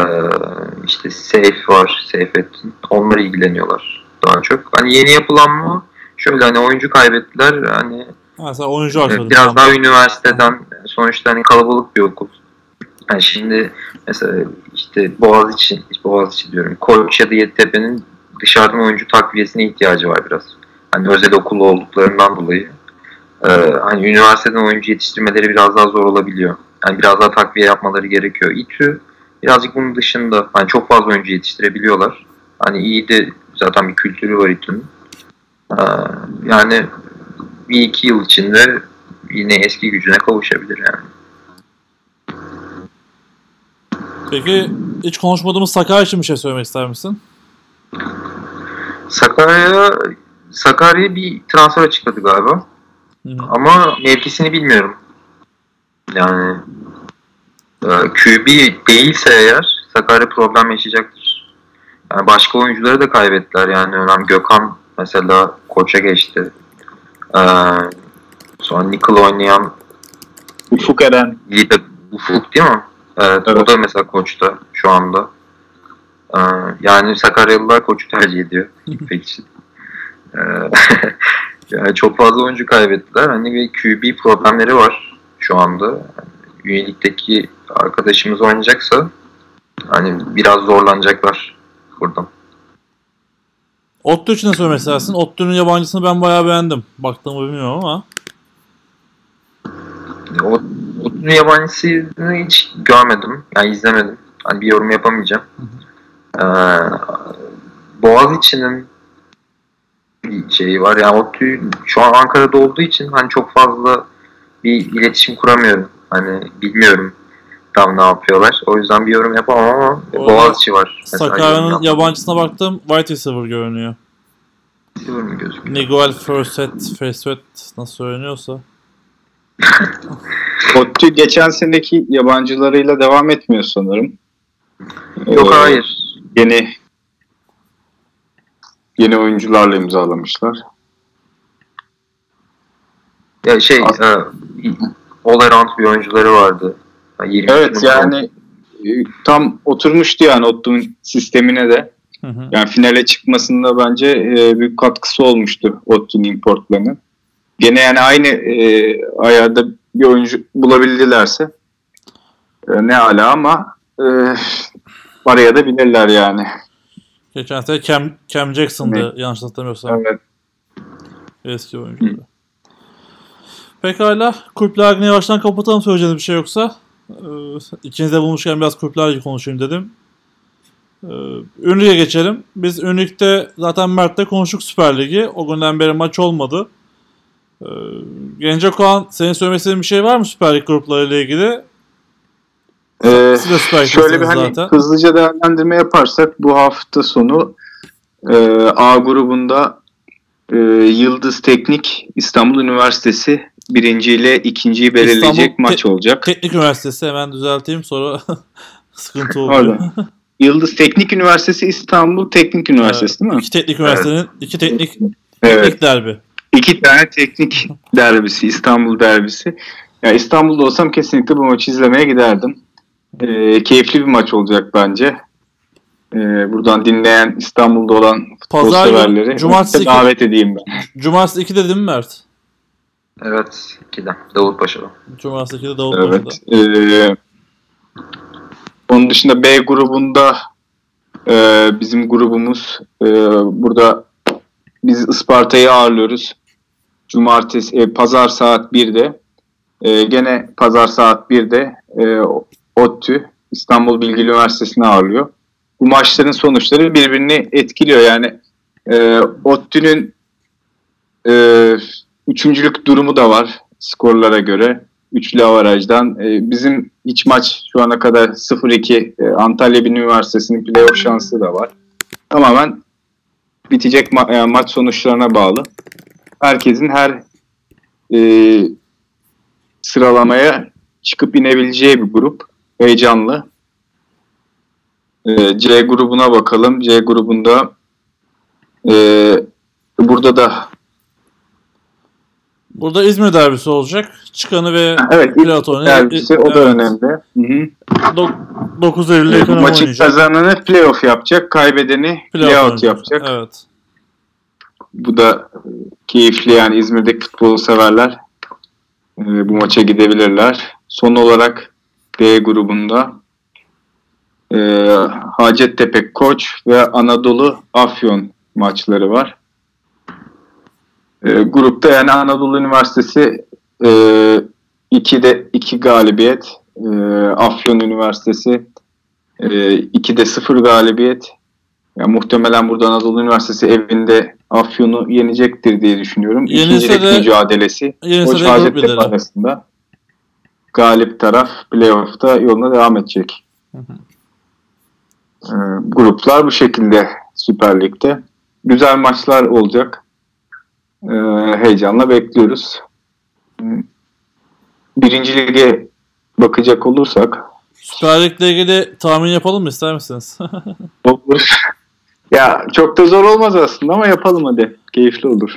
Speaker 2: işte Seyf var Seyfettin. Onlar ilgileniyorlar daha çok. Hani yeni yapılanma şöyle hani oyuncu kaybettiler hani
Speaker 1: Ha, oyuncu artırdın.
Speaker 2: biraz daha üniversiteden sonuçta hani kalabalık bir okul. Yani şimdi mesela işte Boğaziçi, Boğaziçi diyorum. Koç ya da Yeditepe'nin dışarıdan oyuncu takviyesine ihtiyacı var biraz. Hani özel okul olduklarından dolayı. Ee, hani üniversiteden oyuncu yetiştirmeleri biraz daha zor olabiliyor. Yani biraz daha takviye yapmaları gerekiyor. İTÜ birazcık bunun dışında hani çok fazla oyuncu yetiştirebiliyorlar. Hani iyi de zaten bir kültürü var İTÜ'nün. Ee, yani bir iki yıl içinde yine eski gücüne kavuşabilir yani.
Speaker 1: Peki hiç konuşmadığımız Sakarya için bir şey söylemek ister misin?
Speaker 2: Sakarya Sakarya bir transfer açıkladı galiba.
Speaker 1: Hı hı.
Speaker 2: Ama mevkisini bilmiyorum. Yani e, QB değilse eğer Sakarya problem yaşayacaktır. Yani başka oyuncuları da kaybettiler yani önemli. Gökhan mesela koça geçti. Ee, sonra Nickel oynayan
Speaker 3: Ufuk Eren.
Speaker 2: Ufuk değil mi? Evet, O
Speaker 3: Evet.
Speaker 2: da mesela koçta şu anda. Ee, yani Sakaryalılar koçu tercih ediyor gitmek için. Ee, yani çok fazla oyuncu kaybettiler. Hani bir QB problemleri var şu anda. Yani üyelikteki arkadaşımız oynayacaksa hani biraz zorlanacaklar buradan.
Speaker 1: Ottu için söylemek istersin? Ottu'nun yabancısını ben bayağı beğendim. Baktığımı bilmiyorum ama.
Speaker 2: O, o yabancısını hiç görmedim. Yani izlemedim. Hani bir yorum yapamayacağım. Ee, Boğaziçi'nin bir şeyi var. Yani o tüy şu an Ankara'da olduğu için hani çok fazla bir iletişim kuramıyorum. Hani bilmiyorum tam ne yapıyorlar. O yüzden bir yorum yapamam ama
Speaker 1: Orada
Speaker 2: Boğaziçi var.
Speaker 1: Sakarya'nın yabancısına baktım. White receiver görünüyor.
Speaker 2: Silver mi gözüküyor?
Speaker 1: Niguel Furset, Furset nasıl söyleniyorsa.
Speaker 3: ODTÜ geçen seneki yabancılarıyla devam etmiyor sanırım.
Speaker 2: Yok
Speaker 3: Ee,
Speaker 2: hayır.
Speaker 3: Yeni yeni oyuncularla imzalamışlar.
Speaker 2: Ya şey e, all around bir oyuncuları vardı. 20
Speaker 3: Evet yani tam oturmuştu yani Ottu'nun sistemine de.
Speaker 1: Hı hı.
Speaker 3: Yani finale çıkmasında bence e, büyük katkısı olmuştu Ottu'nun importlarının. Gene yani aynı e, ayarda bir oyuncu bulabildilerse e, ne ala ama e, araya da bilirler yani.
Speaker 1: Geçen sene Cam, Cam Jackson'dı yanlış hatırlamıyorsam.
Speaker 3: Evet.
Speaker 1: Eski oyuncu. Pekala. Kulüpler yavaştan kapatalım söyleyeceğiniz bir şey yoksa. Ee, İkiniz de bulmuşken biraz Kulüpler Ligi konuşayım dedim. Ee, Ünlü'ye geçelim. Biz Ünlük'te zaten Mert'te konuştuk Süper Ligi. O günden beri maç olmadı. Ee, Gencek Oğan senin söylemek istediğin bir şey var mı Süper Lig gruplarıyla ilgili?
Speaker 3: Ee,
Speaker 1: Siz de Süper
Speaker 3: şöyle bir hani
Speaker 1: zaten.
Speaker 3: hızlıca değerlendirme yaparsak bu hafta sonu e, A grubunda e, Yıldız Teknik İstanbul Üniversitesi birinci ile ikinciyi belirleyecek
Speaker 1: İstanbul
Speaker 3: maç
Speaker 1: Te-
Speaker 3: olacak.
Speaker 1: Teknik Üniversitesi hemen düzelteyim sonra sıkıntı oluyor.
Speaker 3: Yıldız Teknik Üniversitesi İstanbul Teknik Üniversitesi değil mi?
Speaker 1: İki teknik üniversitenin iki teknik
Speaker 3: Evet.
Speaker 1: teknik derbi.
Speaker 3: İki tane teknik derbisi, İstanbul derbisi. Ya İstanbul'da olsam kesinlikle bu maçı izlemeye giderdim. Ee, keyifli bir maç olacak bence. Ee, buradan dinleyen İstanbul'da olan futbol
Speaker 1: Pazar
Speaker 3: severleri
Speaker 1: cumartesi
Speaker 3: davet edeyim ben.
Speaker 1: Cumartesi 2'de değil mi Mert?
Speaker 2: Evet. 2'den. Davutpaşa'da.
Speaker 1: Cumartesi 2'de Davutpaşa'da.
Speaker 3: Evet. Ee, onun dışında B grubunda e, bizim grubumuz e, burada biz Isparta'yı ağırlıyoruz. Cumartesi, e, pazar saat 1'de. E, gene pazar saat 1'de e, ODTÜ İstanbul Bilgi Üniversitesi'ni ağırlıyor. Bu maçların sonuçları birbirini etkiliyor. Yani e, ODTÜ'nün e, üçüncülük durumu da var skorlara göre. Üçlü avarajdan. E, bizim hiç maç şu ana kadar 0-2 e, Antalya Bilim Üniversitesi'nin playoff şansı da var. Tamamen bitecek ma- e, maç sonuçlarına bağlı. Herkesin her e, sıralamaya çıkıp inebileceği bir grup. Heyecanlı. E, C grubuna bakalım. C grubunda e, burada da
Speaker 1: Burada İzmir derbisi olacak. Çıkanı ve
Speaker 3: evet
Speaker 1: Platon'u
Speaker 3: derbisi o da önemli. Hı hı.
Speaker 1: 9 Eylül'de ekonomi
Speaker 3: maçın
Speaker 1: oynayacak.
Speaker 3: kazananı playoff yapacak, kaybedeni
Speaker 1: Playoff oynayacak.
Speaker 3: yapacak.
Speaker 1: Evet.
Speaker 3: Bu da e, keyifli yani İzmir'deki futbolu severler e, bu maça gidebilirler. Son olarak D grubunda e, Hacettepe Koç ve Anadolu Afyon maçları var. E, grupta yani Anadolu Üniversitesi e, 2'de 2 galibiyet, e, Afyon Üniversitesi e, 2'de 0 galibiyet. Ya muhtemelen burada Anadolu Üniversitesi evinde Afyon'u yenecektir diye düşünüyorum.
Speaker 1: Yenilse
Speaker 3: İkincilik
Speaker 1: de-
Speaker 3: mücadelesi
Speaker 1: Yenilse
Speaker 3: Koç
Speaker 1: de
Speaker 3: Hacettepe arasında. Galip taraf playoff'ta yoluna devam edecek. Ee, gruplar bu şekilde Süper Lig'de. Güzel maçlar olacak. Ee, heyecanla bekliyoruz. Ee, Birinci lige bakacak olursak
Speaker 1: Süper Lig'le ilgili tahmin yapalım mı ister misiniz?
Speaker 3: olur. Ya çok da zor olmaz aslında ama yapalım hadi. Keyifli olur.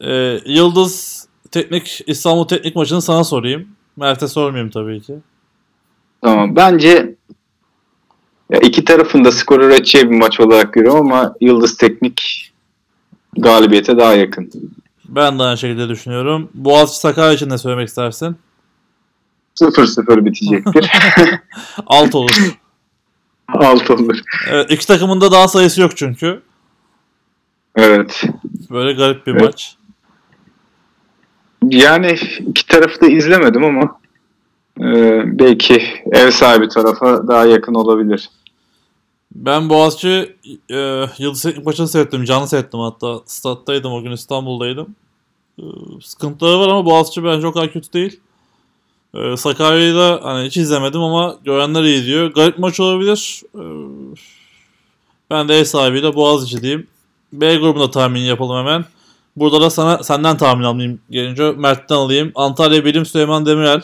Speaker 1: Ee, Yıldız Teknik İstanbul Teknik maçını sana sorayım. Mert'e sormayayım tabii ki.
Speaker 3: Tamam. Bence ya iki tarafın da skor üreteceği bir maç olarak görüyorum ama Yıldız Teknik galibiyete daha yakın.
Speaker 1: Ben de aynı şekilde düşünüyorum. Boğaziçi Sakarya için ne söylemek istersin?
Speaker 3: 0-0 bitecektir.
Speaker 1: Alt olur.
Speaker 3: Alt olur.
Speaker 1: Evet, iki takımın da daha sayısı yok çünkü.
Speaker 3: Evet.
Speaker 1: Böyle garip bir
Speaker 3: Evet.
Speaker 1: maç.
Speaker 3: Yani iki tarafı da izlemedim ama e, belki ev sahibi tarafa daha yakın olabilir.
Speaker 1: Ben Boğaziçi e, Yıldız Teknik maçını seyrettim. Canlı seyrettim hatta. Stat'taydım o gün İstanbul'daydım. E, sıkıntıları var ama Boğaziçi bence o kadar kötü değil. E, Sakarya'yı da hani hiç izlemedim ama görenler iyi diyor. Garip maç olabilir. E, ben de ev sahibiyle Boğaziçi diyeyim. B grubunda tahmin yapalım hemen. Burada da sana senden tahmin alayım gelince. Mert'ten alayım. Antalya Bilim Süleyman Demirel.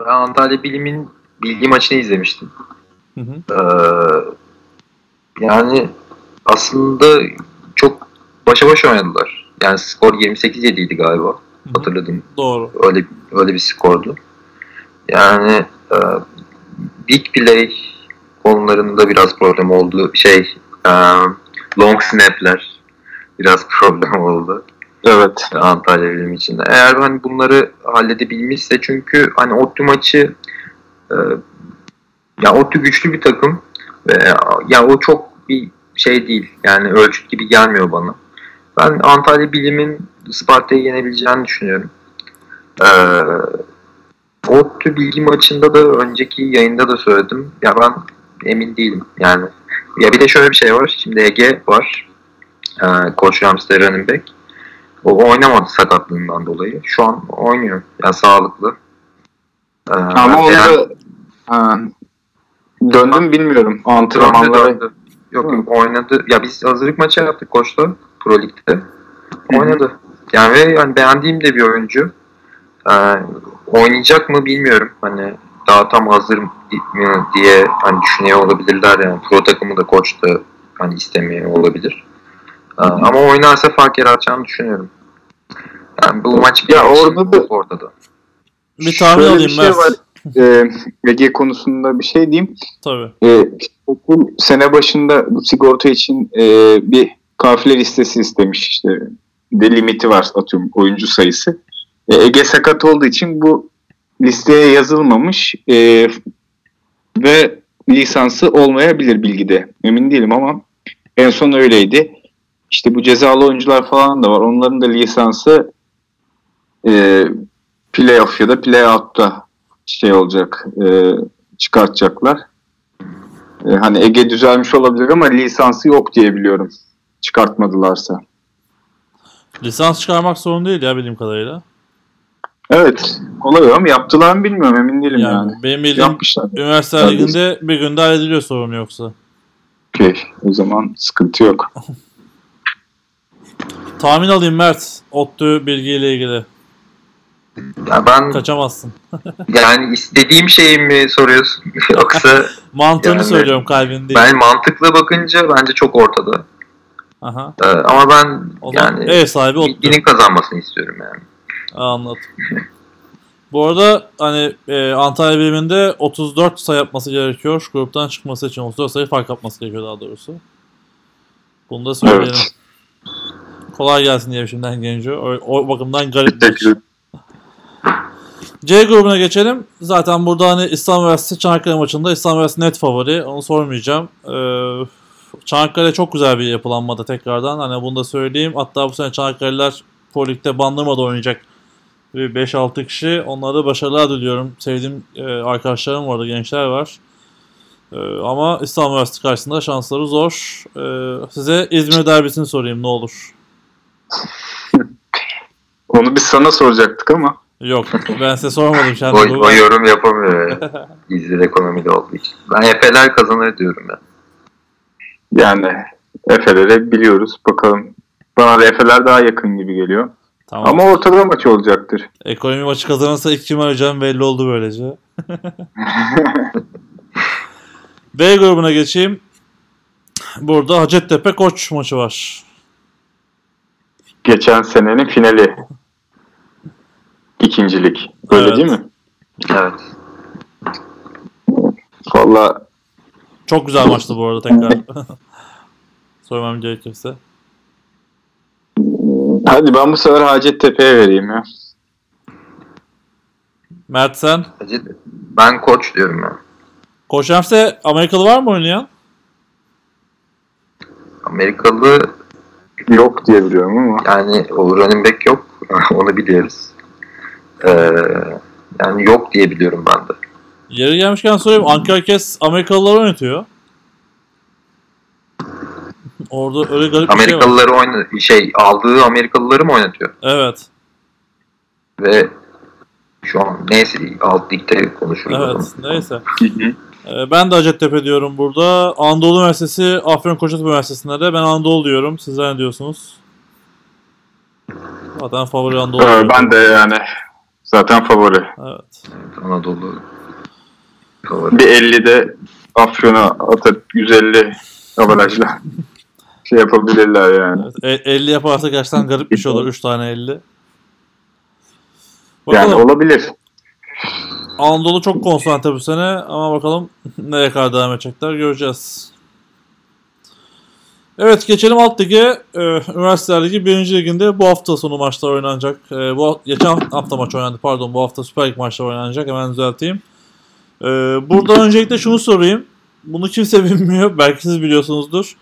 Speaker 2: Ben Antalya Bilim'in bilgi maçını izlemiştim.
Speaker 1: Hı hı.
Speaker 2: Ee, Yani aslında çok başa baş oynadılar. Yani skor 28-7 idi galiba. Hatırladım.
Speaker 1: Doğru.
Speaker 2: Öyle öyle bir skordu. Yani e, big play konularında biraz problem oldu. Şey e, long snap'ler biraz problem oldu.
Speaker 3: Evet.
Speaker 2: Antalya Bilim için de. Eğer hani bunları halledebilmişse çünkü hani ODTÜ maçı e, ya ODTÜ güçlü bir takım ve ya o çok bir şey değil. Yani ölçüt gibi gelmiyor bana. Ben Antalya Bilim'in Sparta'yı yenebileceğini düşünüyorum. Ee, ODTÜ bilgi maçında da önceki yayında da söyledim. Ya ben emin değilim. Yani ya bir de şöyle bir şey var. Şimdi Ege var. Ee, Koç Ramsey running back. O oynamadı sakatlığından dolayı. Şu an oynuyor. Yani sağlıklı. Ee,
Speaker 3: Ama onu
Speaker 2: yani-
Speaker 3: da ha, döndüm bilmiyorum
Speaker 2: Döndü,
Speaker 3: antrenmanlara.
Speaker 2: döndü. Yok yok oynadı. Ya biz hazırlık maçı yaptık koçla Pro Lig'de. Oynadı. Yani ve yani beğendiğim de bir oyuncu. Ee, oynayacak mı bilmiyorum. Hani daha tam hazır mı diye hani düşünüyor olabilirler yani. Pro takımı da koç da hani istemiyor olabilir. Ee, ama oynarsa fark yaratacağını düşünüyorum. Yani bu maç
Speaker 3: Ya
Speaker 2: benim için
Speaker 3: orada da-.
Speaker 1: Bir tahmin
Speaker 3: Şöyle
Speaker 1: alayım
Speaker 3: bir şey
Speaker 1: Mert.
Speaker 3: var. Ee, Ege konusunda bir şey diyeyim.
Speaker 1: Tabii.
Speaker 3: Ee, okul sene başında bu sigorta için e, bir kafile listesi istemiş işte. De limiti var atıyorum oyuncu sayısı. E, Ege sakat olduğu için bu listeye yazılmamış e, ve lisansı olmayabilir bilgide. Emin değilim ama en son öyleydi. İşte bu cezalı oyuncular falan da var. Onların da lisansı e, playoff ya da playout'ta şey olacak e, çıkartacaklar. E, hani Ege düzelmiş olabilir ama lisansı yok diye biliyorum. Çıkartmadılarsa.
Speaker 1: Lisans çıkarmak sorun değil ya bildiğim kadarıyla.
Speaker 3: Evet. Olay o ama yaptılar mı bilmiyorum emin değilim
Speaker 1: Yani,
Speaker 3: yani.
Speaker 1: benim bildiğim
Speaker 3: Yapmışlar.
Speaker 1: üniversite
Speaker 3: Yani-
Speaker 1: liginde bir günde hallediliyor sorun yoksa.
Speaker 3: Okey. O zaman sıkıntı yok.
Speaker 1: Tahmin alayım Mert. ODTÜ bilgiyle ilgili.
Speaker 2: Ya ben
Speaker 1: Kaçamazsın.
Speaker 2: yani istediğim şeyi mi soruyorsun yoksa
Speaker 1: Mantığını
Speaker 2: Yani-
Speaker 1: söylüyorum kalbin değil.
Speaker 2: ben mantıkla bakınca bence çok ortada.
Speaker 1: Aha.
Speaker 2: Ee, ama ben
Speaker 1: O
Speaker 2: yani
Speaker 1: ev sahibi
Speaker 2: bilginin kazanmasını istiyorum yani.
Speaker 1: Anladım. Bu arada hani e, Antalya biriminde 34 sayı yapması gerekiyor. Gruptan çıkması için 34 sayı fark yapması gerekiyor daha doğrusu. Bunu da söyleyelim.
Speaker 3: Evet.
Speaker 1: Kolay gelsin diye şimdiden Genco. O, o bakımdan garip bir C grubuna geçelim. Zaten burada hani İstanbul Üniversitesi Çanakkale maçında İstanbul Üniversitesi net favori. Onu sormayacağım. Ee, Çanakkale çok güzel bir yapılanmada tekrardan. Hani bunu da söyleyeyim. Hatta bu sene Çanakkale'liler Pro Lig'de Bandırma'da oynayacak. Bir 5-6 kişi. Onlara başarılar diliyorum. Sevdiğim e, arkadaşlarım orada, gençler var. E, ama İstanbul Üniversitesi karşısında şansları zor. E, size İzmir derbisini sorayım ne olur.
Speaker 3: Onu biz sana soracaktık ama.
Speaker 1: Yok ben size sormadım. Şimdi
Speaker 2: O, o yorum yapamıyor yani. İzmir ekonomide olduğu için. Ben Efe'ler kazanır diyorum ya.
Speaker 3: Yani Efe'leri biliyoruz. Bakalım. Bana da Efe'ler daha yakın gibi geliyor.
Speaker 1: Tamam.
Speaker 3: Ama ortada maç olacaktır.
Speaker 1: Ekonomi maçı kazanırsa ilk kim arayacağım belli oldu böylece. B grubuna geçeyim. Burada Hacettepe Koç maçı var.
Speaker 3: Geçen senenin finali. İkincilik. Öyle
Speaker 1: Evet.
Speaker 3: değil mi?
Speaker 2: Evet.
Speaker 3: Valla
Speaker 1: Çok güzel maçtı bu arada tekrar. Söylemem gerekirse.
Speaker 3: hadi ben bu sefer Hacettepe'ye vereyim ya.
Speaker 1: Mert sen.
Speaker 2: Hacı- Ben koç diyorum ya.
Speaker 1: Koç Hems'te Amerikalı var mı oynayan?
Speaker 2: Amerikalı
Speaker 3: Yok diye biliyorum ama.
Speaker 2: yani o running back yok. Onu biliyoruz. Ee, yani yok diye biliyorum ben de.
Speaker 1: Yeri gelmişken sorayım. Ankara Kes Amerikalılar oynatıyor. Orada öyle garip bir şey var.
Speaker 2: Amerikalıları oyna şey aldığı Amerikalıları mı oynatıyor?
Speaker 1: Evet.
Speaker 2: Ve şu an neyse alt ligde konuşuyoruz. o
Speaker 1: Evet. Neyse. Ee, Ben de Hacettepe diyorum burada. Anadolu Üniversitesi, Afyon Koçatepe Üniversitesi'nde de ben Anadolu diyorum. Sizler ne diyorsunuz? Zaten favori Anadolu.
Speaker 3: Ee, ben de yani zaten favori.
Speaker 1: Evet.
Speaker 2: Anadolu
Speaker 3: Bir 50'de Afyon'a atıp 150 avarajla şey yapabilirler yani.
Speaker 1: Evet, e- 50 yaparsa gerçekten garip bir şey olur. 3 tane 50.
Speaker 3: Yani
Speaker 1: Bakalım.
Speaker 3: olabilir.
Speaker 1: Anadolu çok konsantre bu sene ama bakalım nereye kadar devam edecekler göreceğiz. Evet geçelim alt lige. Ee, Üniversiteler Ligi 1. liginde bu hafta sonu maçlar oynanacak. Ee, bu geçen hafta maç oynandı pardon bu hafta Süper Lig maçları oynanacak hemen düzelteyim. Ee, burada öncelikle şunu sorayım. Bunu kimse bilmiyor. Belki siz biliyorsunuzdur.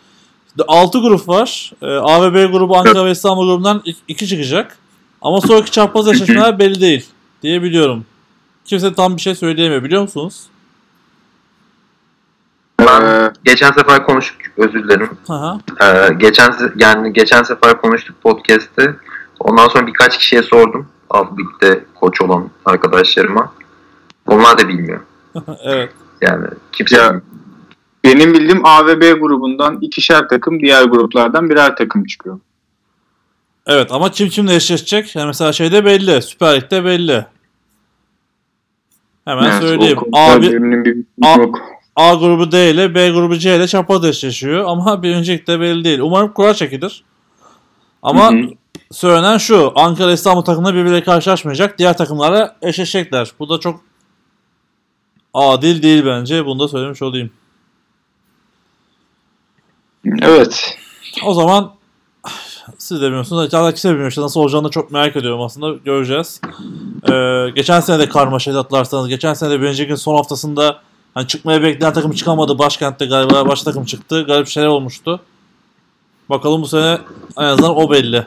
Speaker 1: 6 grup var. Ee, A ve B grubu Ankara ve İstanbul grubundan 2 çıkacak. Ama sonraki çapraz eşleşmeler belli değil diye biliyorum. Kimse tam bir şey söyleyemiyor biliyor musunuz?
Speaker 2: Ben
Speaker 3: Ee,
Speaker 2: geçen sefer konuştuk özür dilerim.
Speaker 1: Aha.
Speaker 2: Ee, geçen yani geçen sefer konuştuk podcast'te. Ondan sonra birkaç kişiye sordum. Ligde koç olan arkadaşlarıma. Onlar da bilmiyor.
Speaker 1: evet.
Speaker 2: Yani kimse
Speaker 3: Ya- benim bildiğim A ve B grubundan ikişer takım, diğer gruplardan birer takım çıkıyor.
Speaker 1: Evet ama kim kimle eşleşecek? Yani mesela şeyde belli. Süper Lig'de belli. Hemen
Speaker 3: Evet,
Speaker 1: söyleyeyim. A,
Speaker 3: bir
Speaker 1: A-
Speaker 3: yok.
Speaker 1: A grubu D ile B grubu C ile çapraz eşleşiyor. Ama birinci ligde belli değil. Umarım kura çekilir. Ama
Speaker 3: Hı hı.
Speaker 1: söylenen şu. Ankara İstanbul takımları birbiriyle karşılaşmayacak. Diğer takımlarla eşleşecekler. Bu da çok adil değil bence. Bunu da söylemiş olayım.
Speaker 3: Evet.
Speaker 1: O zaman siz de bilmiyorsunuz. Zaten kimse bilmiyor. İşte nasıl olacağını çok merak ediyorum aslında. Göreceğiz. Ee, geçen sene de karmaşaydı hatırlarsanız. Geçen sene de birinci ligin son haftasında hani çıkmaya bekleyen takım çıkamadı. Başkentte galiba baş takım çıktı. Garip şeyler olmuştu. Bakalım bu sene en azından o belli.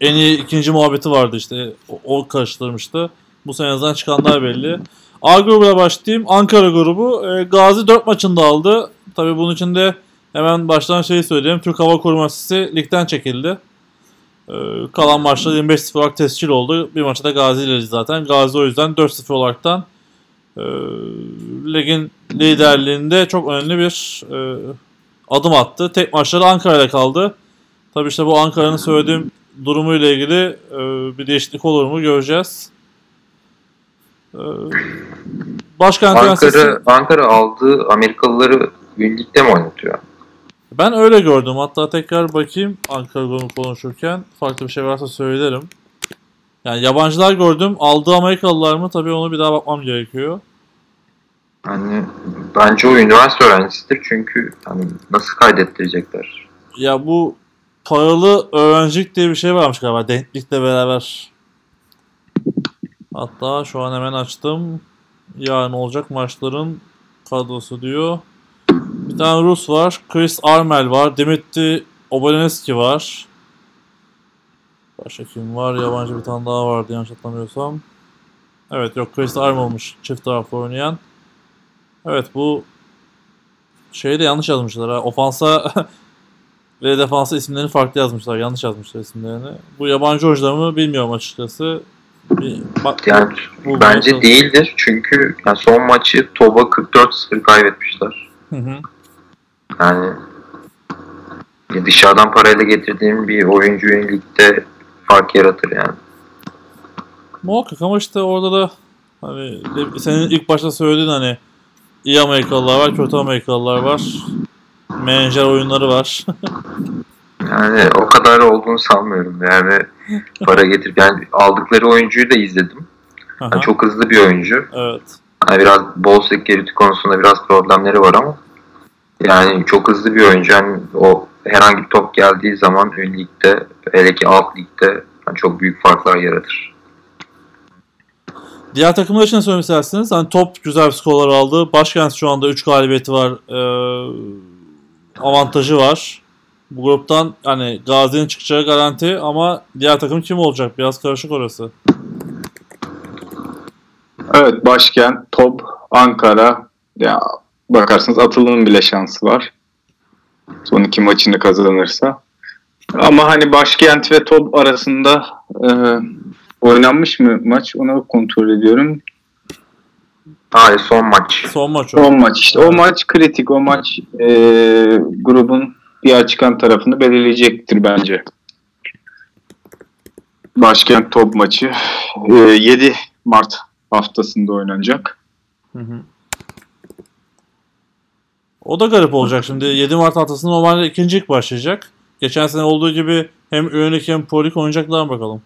Speaker 1: En iyi ikinci muhabbeti vardı işte. O, o karıştırmıştı. Bu sene en azından çıkanlar belli. A grubuna başlayayım. Ankara grubu. E, Gazi 4 maçında aldı. Tabii bunun için de hemen baştan şeyi söyleyeyim. Türk Hava Kuruması ligden çekildi. E, kalan maçlar 25-0 olarak tescil oldu. Bir maçta da Gazi ile zaten. Gazi o yüzden 4-0 olaraktan e, ligin liderliğinde çok önemli bir e, adım attı. Tek maçları Ankara'da kaldı. Tabii işte bu Ankara'nın söylediğim durumuyla ilgili e, bir değişiklik olur mu göreceğiz. E, Başkent Üniversitesi...
Speaker 2: Ankara, Ankara aldığı Amerikalıları birlikte mi oynatıyor?
Speaker 1: Ben öyle gördüm. Hatta tekrar bakayım Ankara grubu konuşurken. Farklı bir şey varsa söylerim. Yani yabancılar gördüm. Aldığı Amerikalılar mı? Tabii onu bir daha bakmam gerekiyor.
Speaker 2: Yani bence o üniversite öğrencisidir çünkü hani nasıl kaydettirecekler?
Speaker 1: Ya bu paralı öğrencilik diye bir şey varmış galiba. Denklikle beraber. Hatta şu an hemen açtım. Yarın olacak maçların kadrosu diyor. Bir tane Rus var. Chris Armel var. Dimitri Obolenski var. Başka kim var? Yabancı bir tane daha vardı yanlış hatırlamıyorsam. Evet yok Chris Armel'mış çift taraflı oynayan. Evet bu şeyi de yanlış yazmışlar ha. Ofansa ve defansa isimlerini farklı yazmışlar. Yanlış yazmışlar isimlerini. Bu yabancı oyuncular mı bilmiyorum açıkçası. Bir, bak,
Speaker 2: Yani
Speaker 1: bu-
Speaker 2: bence
Speaker 1: bu-
Speaker 2: değildir çünkü yani son maçı Toba 44-0 kaybetmişler.
Speaker 1: Hı hı.
Speaker 2: Yani ya dışarıdan parayla getirdiğim bir oyuncuyu ligde fark yaratır yani.
Speaker 1: Muhakkak ama işte orada da hani senin ilk başta söylediğin hani iyi Amerikalılar var, kötü Amerikalılar var. Menajer oyunları var.
Speaker 2: Yani o kadar olduğunu sanmıyorum. Yani para getirip yani aldıkları oyuncuyu da izledim. Yani çok hızlı bir oyuncu.
Speaker 1: Evet.
Speaker 2: Yani biraz ball security konusunda biraz problemleri var ama yani çok hızlı bir oyuncu. Yani o herhangi bir top geldiği zaman ön ligde hele ki alt ligde yani çok büyük farklar yaratır.
Speaker 1: Diğer takımlar için ne söylemek istersiniz? Hani top güzel skorlar aldı. Başkent şu anda 3 galibiyeti var. Ee, avantajı var. Bu gruptan hani Gazi'nin çıkacağı garanti ama diğer takım kim olacak? Biraz karışık orası.
Speaker 3: Evet başkent, Top, Ankara. Ya bakarsınız Atılı'nın bile şansı var. Son iki maçını kazanırsa. Ama hani başkent ve Top arasında e, oynanmış mı maç? Onu kontrol ediyorum.
Speaker 2: Hayır son maç.
Speaker 1: Son maç o.
Speaker 3: O maç işte. O maç kritik. O maç e, grubun diğer çıkan tarafını belirleyecektir bence. Başkent top maçı e, 7 Mart haftasında oynanacak.
Speaker 1: Hı hı. O da garip olacak şimdi. 7 Mart haftasında normalde ikinci lig başlayacak. Geçen sene olduğu gibi hem Üyenik hem Pro Lig oynayacaklar bakalım.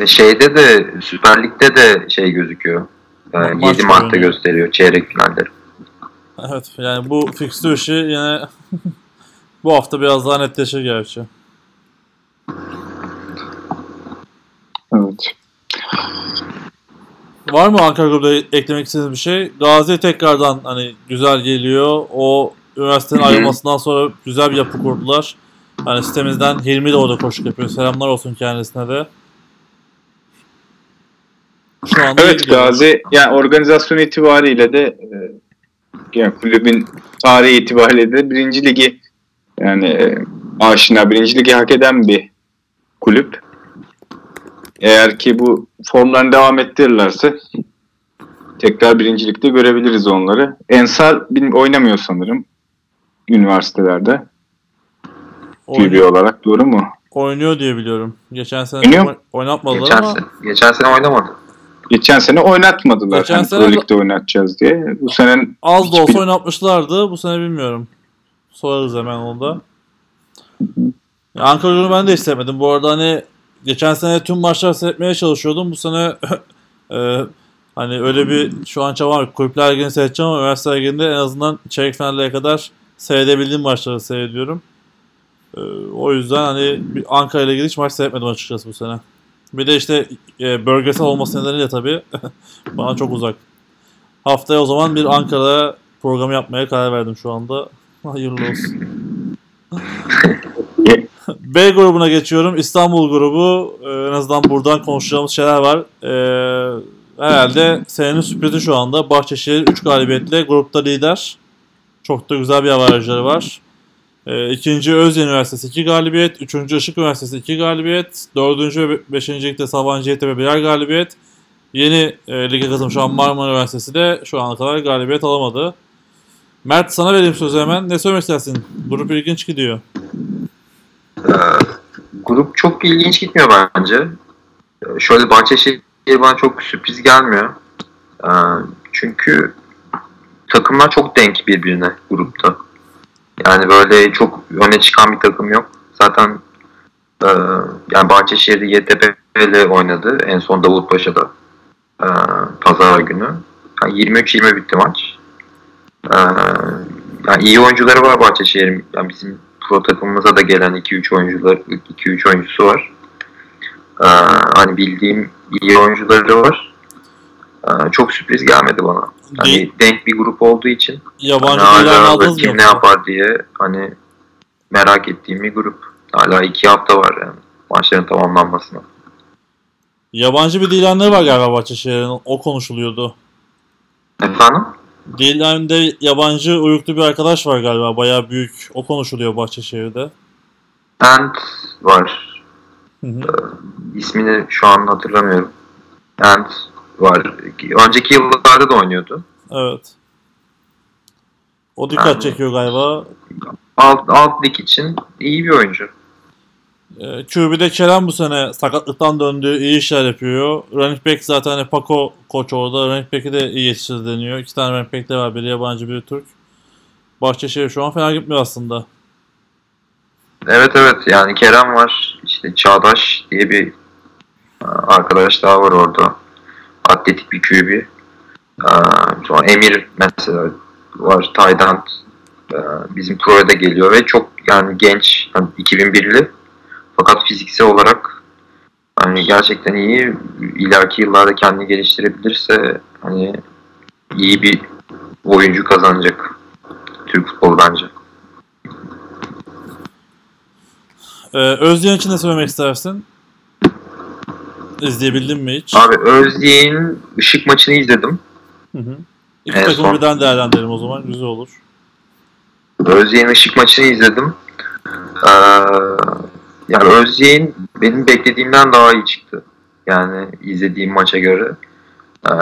Speaker 2: Ve şeyde de Süper Lig'de de şey gözüküyor. Ee,
Speaker 1: Ma-
Speaker 2: 7
Speaker 1: maç
Speaker 2: Mart'ta
Speaker 1: oynuyor.
Speaker 2: gösteriyor çeyrek finalleri.
Speaker 1: Evet yani bu fixtür işi yine bu hafta biraz daha netleşir gerçi.
Speaker 3: Evet.
Speaker 1: Var mı Ankara Grubu'da eklemek istediğiniz bir şey? Gazi tekrardan hani güzel geliyor. O üniversitenin ayrılmasından sonra güzel bir yapı kurdular. Hani sitemizden Hilmi de orada koşuk yapıyor. Selamlar olsun kendisine de. Şu anda
Speaker 3: Evet. Gazi yani organizasyon itibariyle de e, yani kulübün tarihi itibariyle de birinci ligi yani e, aşina birinci ligi hak eden bir kulüp. Eğer ki bu formlarını devam ettirirlerse tekrar birincilikte görebiliriz onları. Ensar bilmiyorum, oynamıyor sanırım üniversitelerde
Speaker 1: Oynuyor,
Speaker 3: QB olarak doğru mu?
Speaker 1: oynuyor diye biliyorum. Geçen sene
Speaker 3: Oynuyor
Speaker 1: oyn- oynatmadılar
Speaker 2: Geçen
Speaker 1: ama
Speaker 2: sene, geçen sene oynamadı.
Speaker 3: Geçen sene oynatmadılar.
Speaker 1: Geçen
Speaker 3: hani
Speaker 1: sene
Speaker 3: Pro oynatacağız diye. Bu sene
Speaker 1: az da olsa
Speaker 3: bil-
Speaker 1: oynatmışlardı. Bu sene bilmiyorum. Sorarız hemen onu da. Ya Ankara Gücü'nü ben de istemedim. Bu arada hani geçen sene tüm maçları seyretmeye çalışıyordum. Bu sene e, hani öyle bir şu an yok. Kulüpler Ligi'ni seyredeceğim ama Üniversite Ligi'nde en azından çeyrek finallere kadar seyredebildiğim maçları seyrediyorum. E, o yüzden hani Ankara ile ilgili hiç maç seyretmedim açıkçası bu sene. Bir de işte e, bölgesel olması nedeniyle tabii bana çok uzak. Haftaya o zaman bir Ankara programı yapmaya karar verdim şu anda. Hayırlı olsun. B grubuna geçiyorum. İstanbul grubu. Ee, en azından buradan konuşacağımız şeyler var. Ee, herhalde senenin sürprizi şu anda. Bahçeşehir 3 galibiyetle grupta lider. Çok da güzel bir avarajları var. Ee, ikinci Özyeğin Üniversitesi 2 galibiyet. Üçüncü Işık Üniversitesi 2 galibiyet. Dördüncü ve beşinci ligde Sabancı Yetebe birer galibiyet. Yeni e, lige katılmış olan Marmara Üniversitesi de şu ana kadar galibiyet alamadı. Mert sana vereyim sözü hemen. Ne söylemek istersin? Grup ilginç gidiyor.
Speaker 2: Ee, grup çok ilginç gitmiyor bence. Ee, şöyle Bahçeşehir bana çok sürpriz gelmiyor. Çünkü takımlar çok denk birbirine grupta. Yani böyle çok öne çıkan bir takım yok. Zaten e, yani Bahçeşehir'de YTP ile oynadı. En son Davutpaşa'da. E, Pazar günü. Yani 23-20 bitti maç. E, yani iyi oyuncuları var Bahçeşehir'in. Yani bizim pro takımımıza da gelen 2-3 oyuncular 2-3 oyuncusu var. Ee, hani bildiğim iyi oyuncuları var. Ee, çok sürpriz gelmedi bana. Hani
Speaker 1: Değil-
Speaker 2: denk bir grup olduğu için
Speaker 1: Yabancı
Speaker 2: hani hala kim ne yapar diye hani merak ettiğim bir grup. Hala iki hafta var yani maçların tamamlanmasına.
Speaker 1: Yabancı bir dilenleri var galiba Bahçeşehir'in. O konuşuluyordu.
Speaker 2: Efendim?
Speaker 1: Dilende yabancı uyruklu bir arkadaş var galiba. Bayağı büyük. O konuşuluyor Bahçeşehir'de.
Speaker 2: Ant var.
Speaker 1: Hı hı.
Speaker 2: İsmini şu an hatırlamıyorum. Ant var. Önceki yıllarda da oynuyordu.
Speaker 1: Evet. O dikkat
Speaker 2: Yani-
Speaker 1: çekiyor galiba.
Speaker 2: Alt, alt lig için iyi bir oyuncu.
Speaker 1: Ee, QB'de Kerem bu sene sakatlıktan döndü. iyi işler yapıyor. Running back zaten hani Paco koç orada. Running back'i de iyi yetiştirdi deniyor. İki tane running back de var. Biri yabancı biri Türk. Bahçeşehir şu an fena gitmiyor aslında.
Speaker 2: Evet evet yani Kerem var. İşte Çağdaş diye bir arkadaş daha var orada. Atletik bir QB. Sonra Emir mesela var. Tayland e, bizim proya geliyor ve çok yani genç yani 2001'li fakat fiziksel olarak hani gerçekten iyi ileriki yıllarda kendini geliştirebilirse hani iyi bir oyuncu kazanacak Türk futbolu bence.
Speaker 1: Ee, Özyen için ne söylemek istersin? İzleyebildin mi hiç?
Speaker 2: Abi Özyeğin ışık maçını izledim.
Speaker 1: Hı hı. İki
Speaker 2: En son-
Speaker 1: birden değerlendirelim o zaman. Güzel olur.
Speaker 2: Özyeğin ışık maçını izledim. Ee, yani Özyeğin benim beklediğimden daha iyi çıktı. Yani izlediğim maça göre. Ee,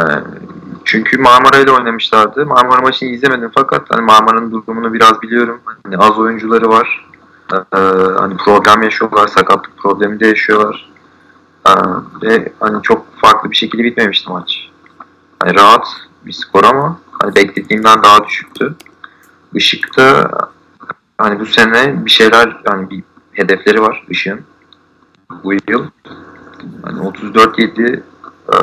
Speaker 2: çünkü Marmara ile oynamışlardı. Marmara maçını izlemedim fakat hani Marmara'nın durumunu biraz biliyorum. Hani az oyuncuları var. Ee, hani problem yaşıyorlar, sakatlık problemi de yaşıyorlar. Ve hani çok farklı bir şekilde bitmemişti maç. Hani rahat bir skor ama hani beklediğimden daha düşüktü. Işık'ta hani bu sene bir şeyler yani bir hedefleri var Işık'ın bu yıl. Hani 34-7 e,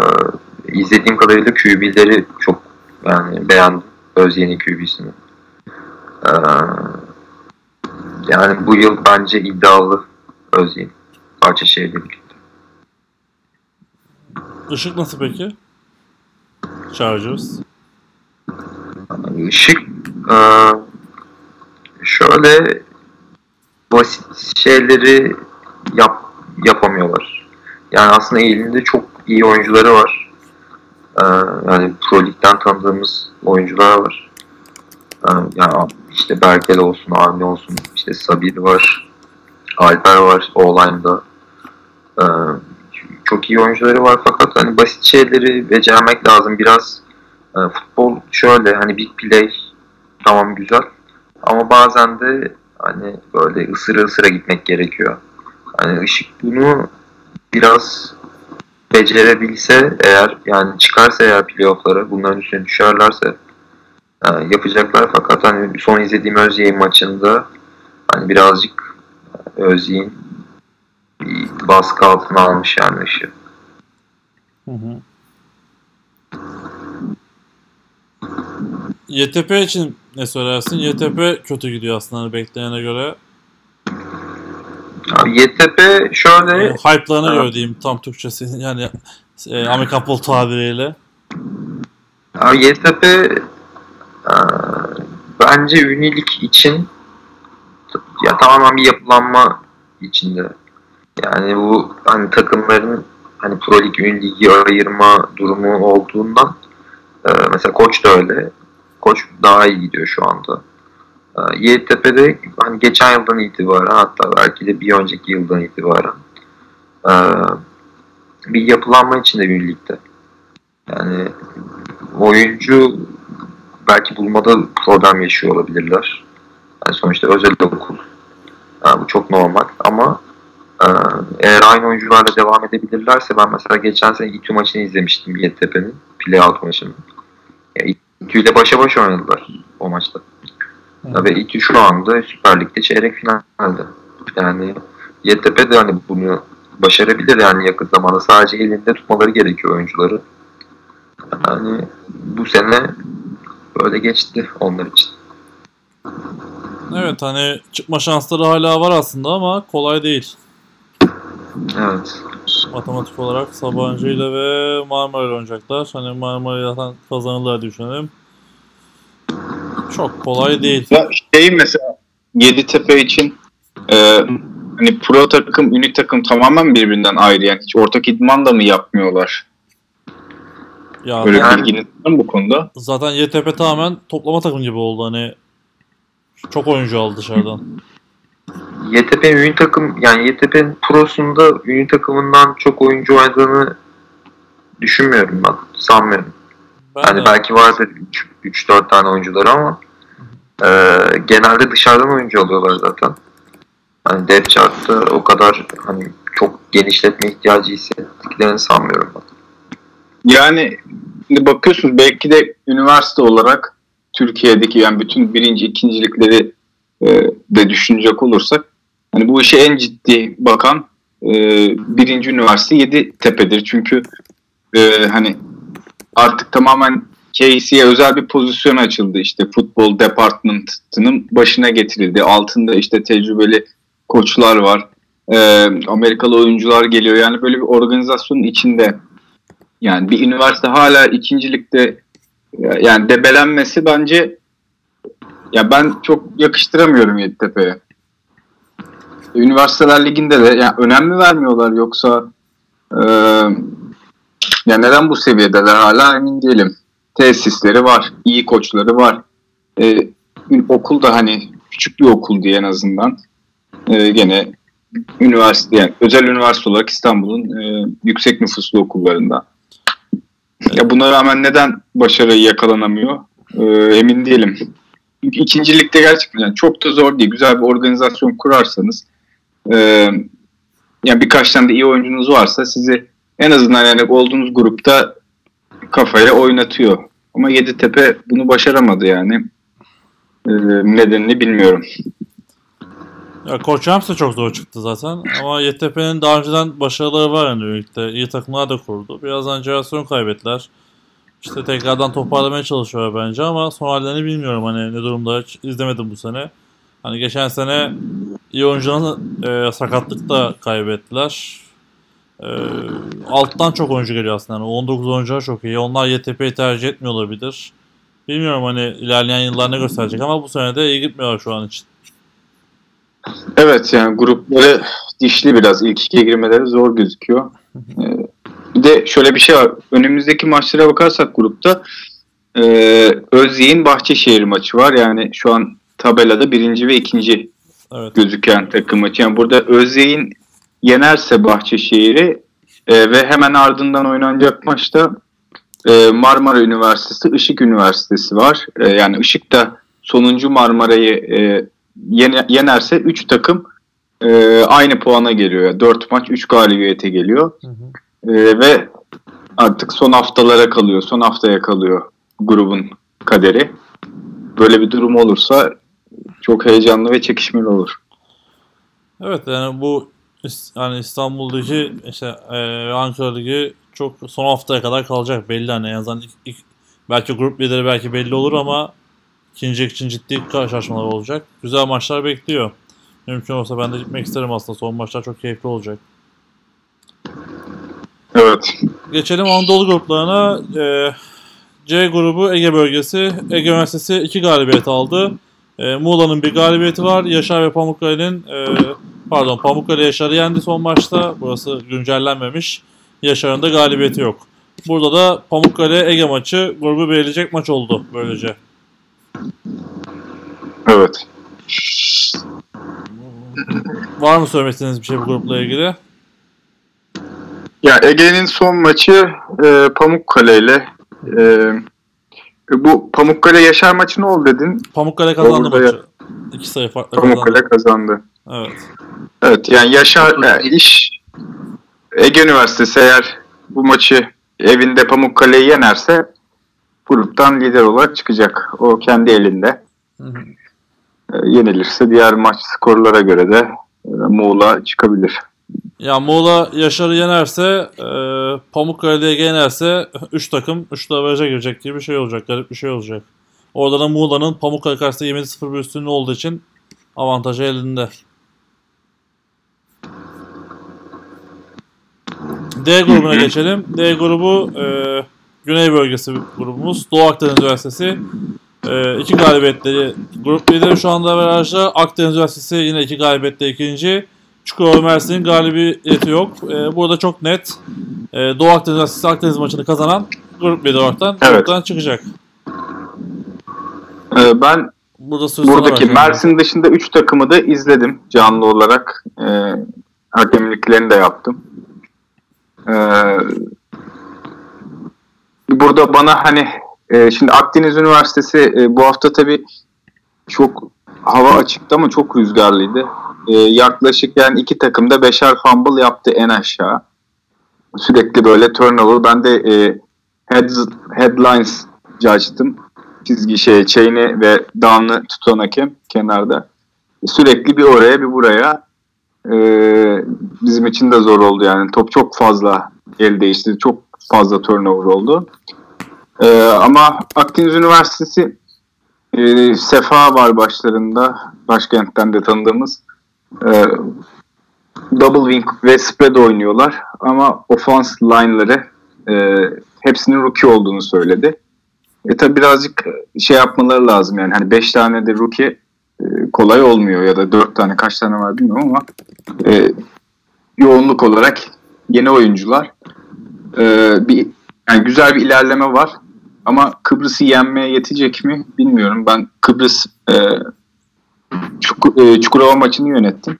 Speaker 2: izlediğim kadarıyla QB'leri çok yani beğendim. Özyeğin QB'sini. E, yani bu yıl bence iddialı Özyeğin. Bahçeşehir'le birlikte.
Speaker 1: Işık nasıl peki? Chargers.
Speaker 2: Işık e, şöyle basit şeyleri yap, yapamıyorlar. Yani aslında elinde çok iyi oyuncuları var. E, yani Pro Lig'den tanıdığımız oyuncular var. E, yani işte Berkel olsun, Avni olsun, işte Sabir var, Alper var O-line'da. E, çok iyi oyuncuları var fakat hani basit şeyleri becermek lazım. Biraz e, futbol şöyle hani big play tamam güzel ama bazen de hani böyle ısıra ısıra gitmek gerekiyor. Hani ışık bunu biraz becerebilse eğer yani çıkarsa eğer playoff'lara bunların üstüne düşerlerse e, yapacaklar fakat hani son izlediğim Özyeğin maçında hani birazcık Özyeğin bir baskı altına almış yani.
Speaker 1: Hı hı. YTP için ne söylersin? YTP kötü gidiyor aslında hani bekleyene göre.
Speaker 2: Abi YTP şöyle
Speaker 1: E, hype'larına
Speaker 2: Ha.
Speaker 1: göre diyeyim tam Türkçesi yani e, Amerikan futbol tabiriyle.
Speaker 2: Abi YTP e, bence ünilik için ya tamamen bir yapılanma içinde. Yani bu hani takımların hani Pro Lig, Ün Ligi ayırma durumu olduğundan e, mesela koç da öyle. Koç daha iyi gidiyor şu anda. E, YTP'de hani geçen yıldan itibaren hatta belki de bir önceki yıldan itibaren e, bir yapılanma içinde Ün Lig'de. Yani oyuncu belki bulmada problem yaşıyor olabilirler. Yani sonuçta özel okul. Yani bu çok normal ama eğer aynı oyuncularla devam edebilirlerse ben mesela geçen sene İTÜ maçını izlemiştim YTP'nin playout maçını. Ya, İTÜ ile başa baş oynadılar o maçta.
Speaker 1: Hı.
Speaker 2: Ve İTÜ şu anda Süper Lig'de çeyrek finalde. Yani YTP de hani bunu başarabilir yani yakın zamanda. Sadece elinde tutmaları gerekiyor oyuncuları. Yani bu sene böyle geçti onlar için.
Speaker 1: Evet hani çıkma şansları hala var aslında ama kolay değil.
Speaker 2: Evet.
Speaker 1: Matematik olarak Sabancı ile ve Marmara ile oynayacaklar. Hani Marmara zaten kazanırlar düşünelim. Çok kolay değil.
Speaker 3: Ya şey mesela Yeditepe için e, hani pro takım, ünit takım tamamen birbirinden ayrı. Yani hiç ortak idman da mı yapmıyorlar?
Speaker 1: Ya
Speaker 3: Böyle
Speaker 2: Yani-
Speaker 3: bilginiz var mı bu konuda?
Speaker 1: zaten YTP tamamen toplama takım gibi oldu hani. Çok oyuncu aldı dışarıdan.
Speaker 2: YTP ünlü takım yani YTP'nin prosunda ünlü takımından çok oyuncu oynadığını düşünmüyorum ben. Sanmıyorum.
Speaker 1: Ben
Speaker 2: Yani
Speaker 1: de-
Speaker 2: belki vardır 3-4 tane oyuncuları ama e, genelde dışarıdan oyuncu alıyorlar zaten. Hani depth chart'ta o kadar hani çok genişletme ihtiyacı hissettiklerini sanmıyorum ben.
Speaker 3: Yani bakıyorsunuz belki de üniversite olarak Türkiye'deki yani bütün birinci, ikincilikleri e, de düşünecek olursak hani bu işe en ciddi bakan e, birinci üniversite Yeditepe'dir. Çünkü e, hani artık tamamen KC'ye özel bir pozisyon açıldı. işte futbol department'ının başına getirildi. Altında işte tecrübeli koçlar var. E, Amerikalı oyuncular geliyor. Yani böyle bir organizasyonun içinde yani bir üniversite hala ikincilikte yani debelenmesi bence ya ben çok yakıştıramıyorum Yeditepe'ye. Üniversiteler Ligi'nde de yani önem mi vermiyorlar yoksa e, ya neden bu seviyedeler hala emin değilim. Tesisleri var, iyi koçları var. E, okul da hani küçük bir okul diye en azından. E, gene üniversite yani özel üniversite olarak İstanbul'un e, yüksek nüfuslu okullarında. Ya buna rağmen neden başarıyı yakalanamıyor e, emin değilim. İkincilikte gerçekten yani çok da zor değil. Güzel bir organizasyon kurarsanız e, yani birkaç tane de iyi oyuncunuz varsa sizi en azından yani olduğunuz grupta kafaya oynatıyor. Ama Yeditepe bunu başaramadı yani. Ee, nedenini bilmiyorum.
Speaker 1: Ya Koç Rams de çok zor çıktı zaten. Ama YTP'nin daha önceden başarıları var yani birlikte. İyi takımlar da kurdu. Birazdan jenerasyon kaybettiler. İşte tekrardan toparlamaya çalışıyorlar bence ama son hallerini bilmiyorum hani ne durumda hiç izlemedim bu sene. Hani geçen sene iyi oyuncuların e, sakatlık da kaybettiler. E, alttan çok oyuncu geliyor aslında. Yani 19 oyuncular çok iyi. Onlar YTP'yi tercih etmiyor olabilir. Bilmiyorum hani ilerleyen yıllar ne gösterecek ama bu sene de iyi gitmiyorlar şu an için.
Speaker 3: Evet yani grupları dişli biraz. İlk ikiye girmeleri zor gözüküyor. Ee, bir de şöyle bir şey var. Önümüzdeki maçlara bakarsak grupta e, Özyeğin Bahçeşehir maçı var. Yani şu an tabelada birinci ve ikinci
Speaker 1: Evet.
Speaker 3: gözüken takım maçı. Yani burada Özyeğin yenerse Bahçeşehir'i e, ve hemen ardından oynanacak maçta e, Marmara Üniversitesi, Işık Üniversitesi var. E, yani Işık da sonuncu Marmara'yı e, yene- yenerse 3 takım e, aynı puana geliyor. Yani 4 maç 3 galibiyete geliyor.
Speaker 1: Hı hı.
Speaker 3: E, ve artık son haftalara kalıyor, son haftaya kalıyor grubun kaderi. Böyle bir durum olursa çok heyecanlı ve çekişmeli olur.
Speaker 1: Evet yani bu yani İstanbul Ligi işte e, Ankara Ligi çok son haftaya kadar kalacak belli hani en azından ilk, ilk- belki grup lideri belki belli olur ama ikinci için ciddi karşılaşmalar olacak. Güzel maçlar bekliyor. Mümkün olsa ben de gitmek isterim aslında. Son maçlar çok keyifli olacak.
Speaker 3: Evet.
Speaker 1: Geçelim Anadolu gruplarına. Ee, C grubu Ege bölgesi. Ege Üniversitesi 2 galibiyet aldı. Ee, Muğla'nın bir galibiyeti var. Yaşar ve Pamukkale'nin e, pardon Pamukkale Yaşar'ı yendi son maçta. Burası güncellenmemiş. Yaşar'ın da galibiyeti yok. Burada da Pamukkale Ege maçı grubu belirleyecek maç oldu böylece.
Speaker 3: Evet.
Speaker 1: Var mı söylemek istediğiniz bir şey bu grupla ilgili?
Speaker 3: Ya Ege'nin son maçı e, Pamukkale ile e, bu Pamukkale Yaşar maçı ne oldu dedin?
Speaker 1: Pamukkale kazandı
Speaker 3: Orada
Speaker 1: maçı. İki sayı farklı kazandı.
Speaker 3: Pamukkale kazandı.
Speaker 1: Evet.
Speaker 3: Evet yani Yaşar yani iş Ege Üniversitesi eğer bu maçı evinde Pamukkale'yi yenerse gruptan lider olarak çıkacak. O kendi elinde.
Speaker 1: Hı hı.
Speaker 3: E, yenilirse diğer maç skorlara göre de e, Muğla çıkabilir.
Speaker 1: Ya Muğla Yaşar'ı yenerse, e, Pamukkale'ye yenerse 3 takım 3 averaj'a girecek gibi bir şey olacak. Garip bir şey olacak. Orada da Muğla'nın Pamukkale karşısında 7-0 bir üstünlüğü olduğu için avantajı elinde. D grubuna geçelim. D grubu e, Güney bölgesi grubumuz. Doğu Akdeniz Üniversitesi. E, iki galibiyetleri grup lideri şu anda averajda. Akdeniz Üniversitesi yine iki galibiyetle ikinci. Çukurova Mersin'in galibiyeti yok. E, burada çok net. E, Doğu Akdeniz Üniversitesi Akdeniz maçını kazanan grup lideri olaraktan
Speaker 3: Evet.
Speaker 1: gruptan çıkacak.
Speaker 3: E, ben
Speaker 1: Burada
Speaker 3: Buradaki. Mersin dışında 3 takımı da izledim canlı olarak. E, hakemliklerini de yaptım. E, burada bana hani e, şimdi Akdeniz Üniversitesi e, bu hafta tabii çok hava açıktı ama çok rüzgarlıydı. E, yaklaşık yani iki takım da beşer fumble yaptı en aşağı. Sürekli böyle turnover. Ben de e, heads, headlines açtım çizgi şey chain'i ve down'ı tutan hakem kenarda. Sürekli bir oraya bir buraya. Ee, bizim için de zor oldu yani. Top çok fazla el değişti. Çok fazla turnover oldu. Ee, ama Akdeniz Üniversitesi e, Sefa var başlarında. Başkentten de tanıdığımız. Ee, double wing ve spread oynuyorlar. Ama offense line'ları e, hepsinin rookie olduğunu söyledi. E tabi birazcık şey yapmaları lazım yani hani 5 tane de rookie e, kolay olmuyor ya da 4 tane kaç tane var bilmiyorum ama e, yoğunluk olarak yeni oyuncular E, bir yani güzel bir ilerleme var ama Kıbrıs'ı yenmeye yetecek mi bilmiyorum. Ben Kıbrıs e, Çukur, e, Çukurova maçını yönettim.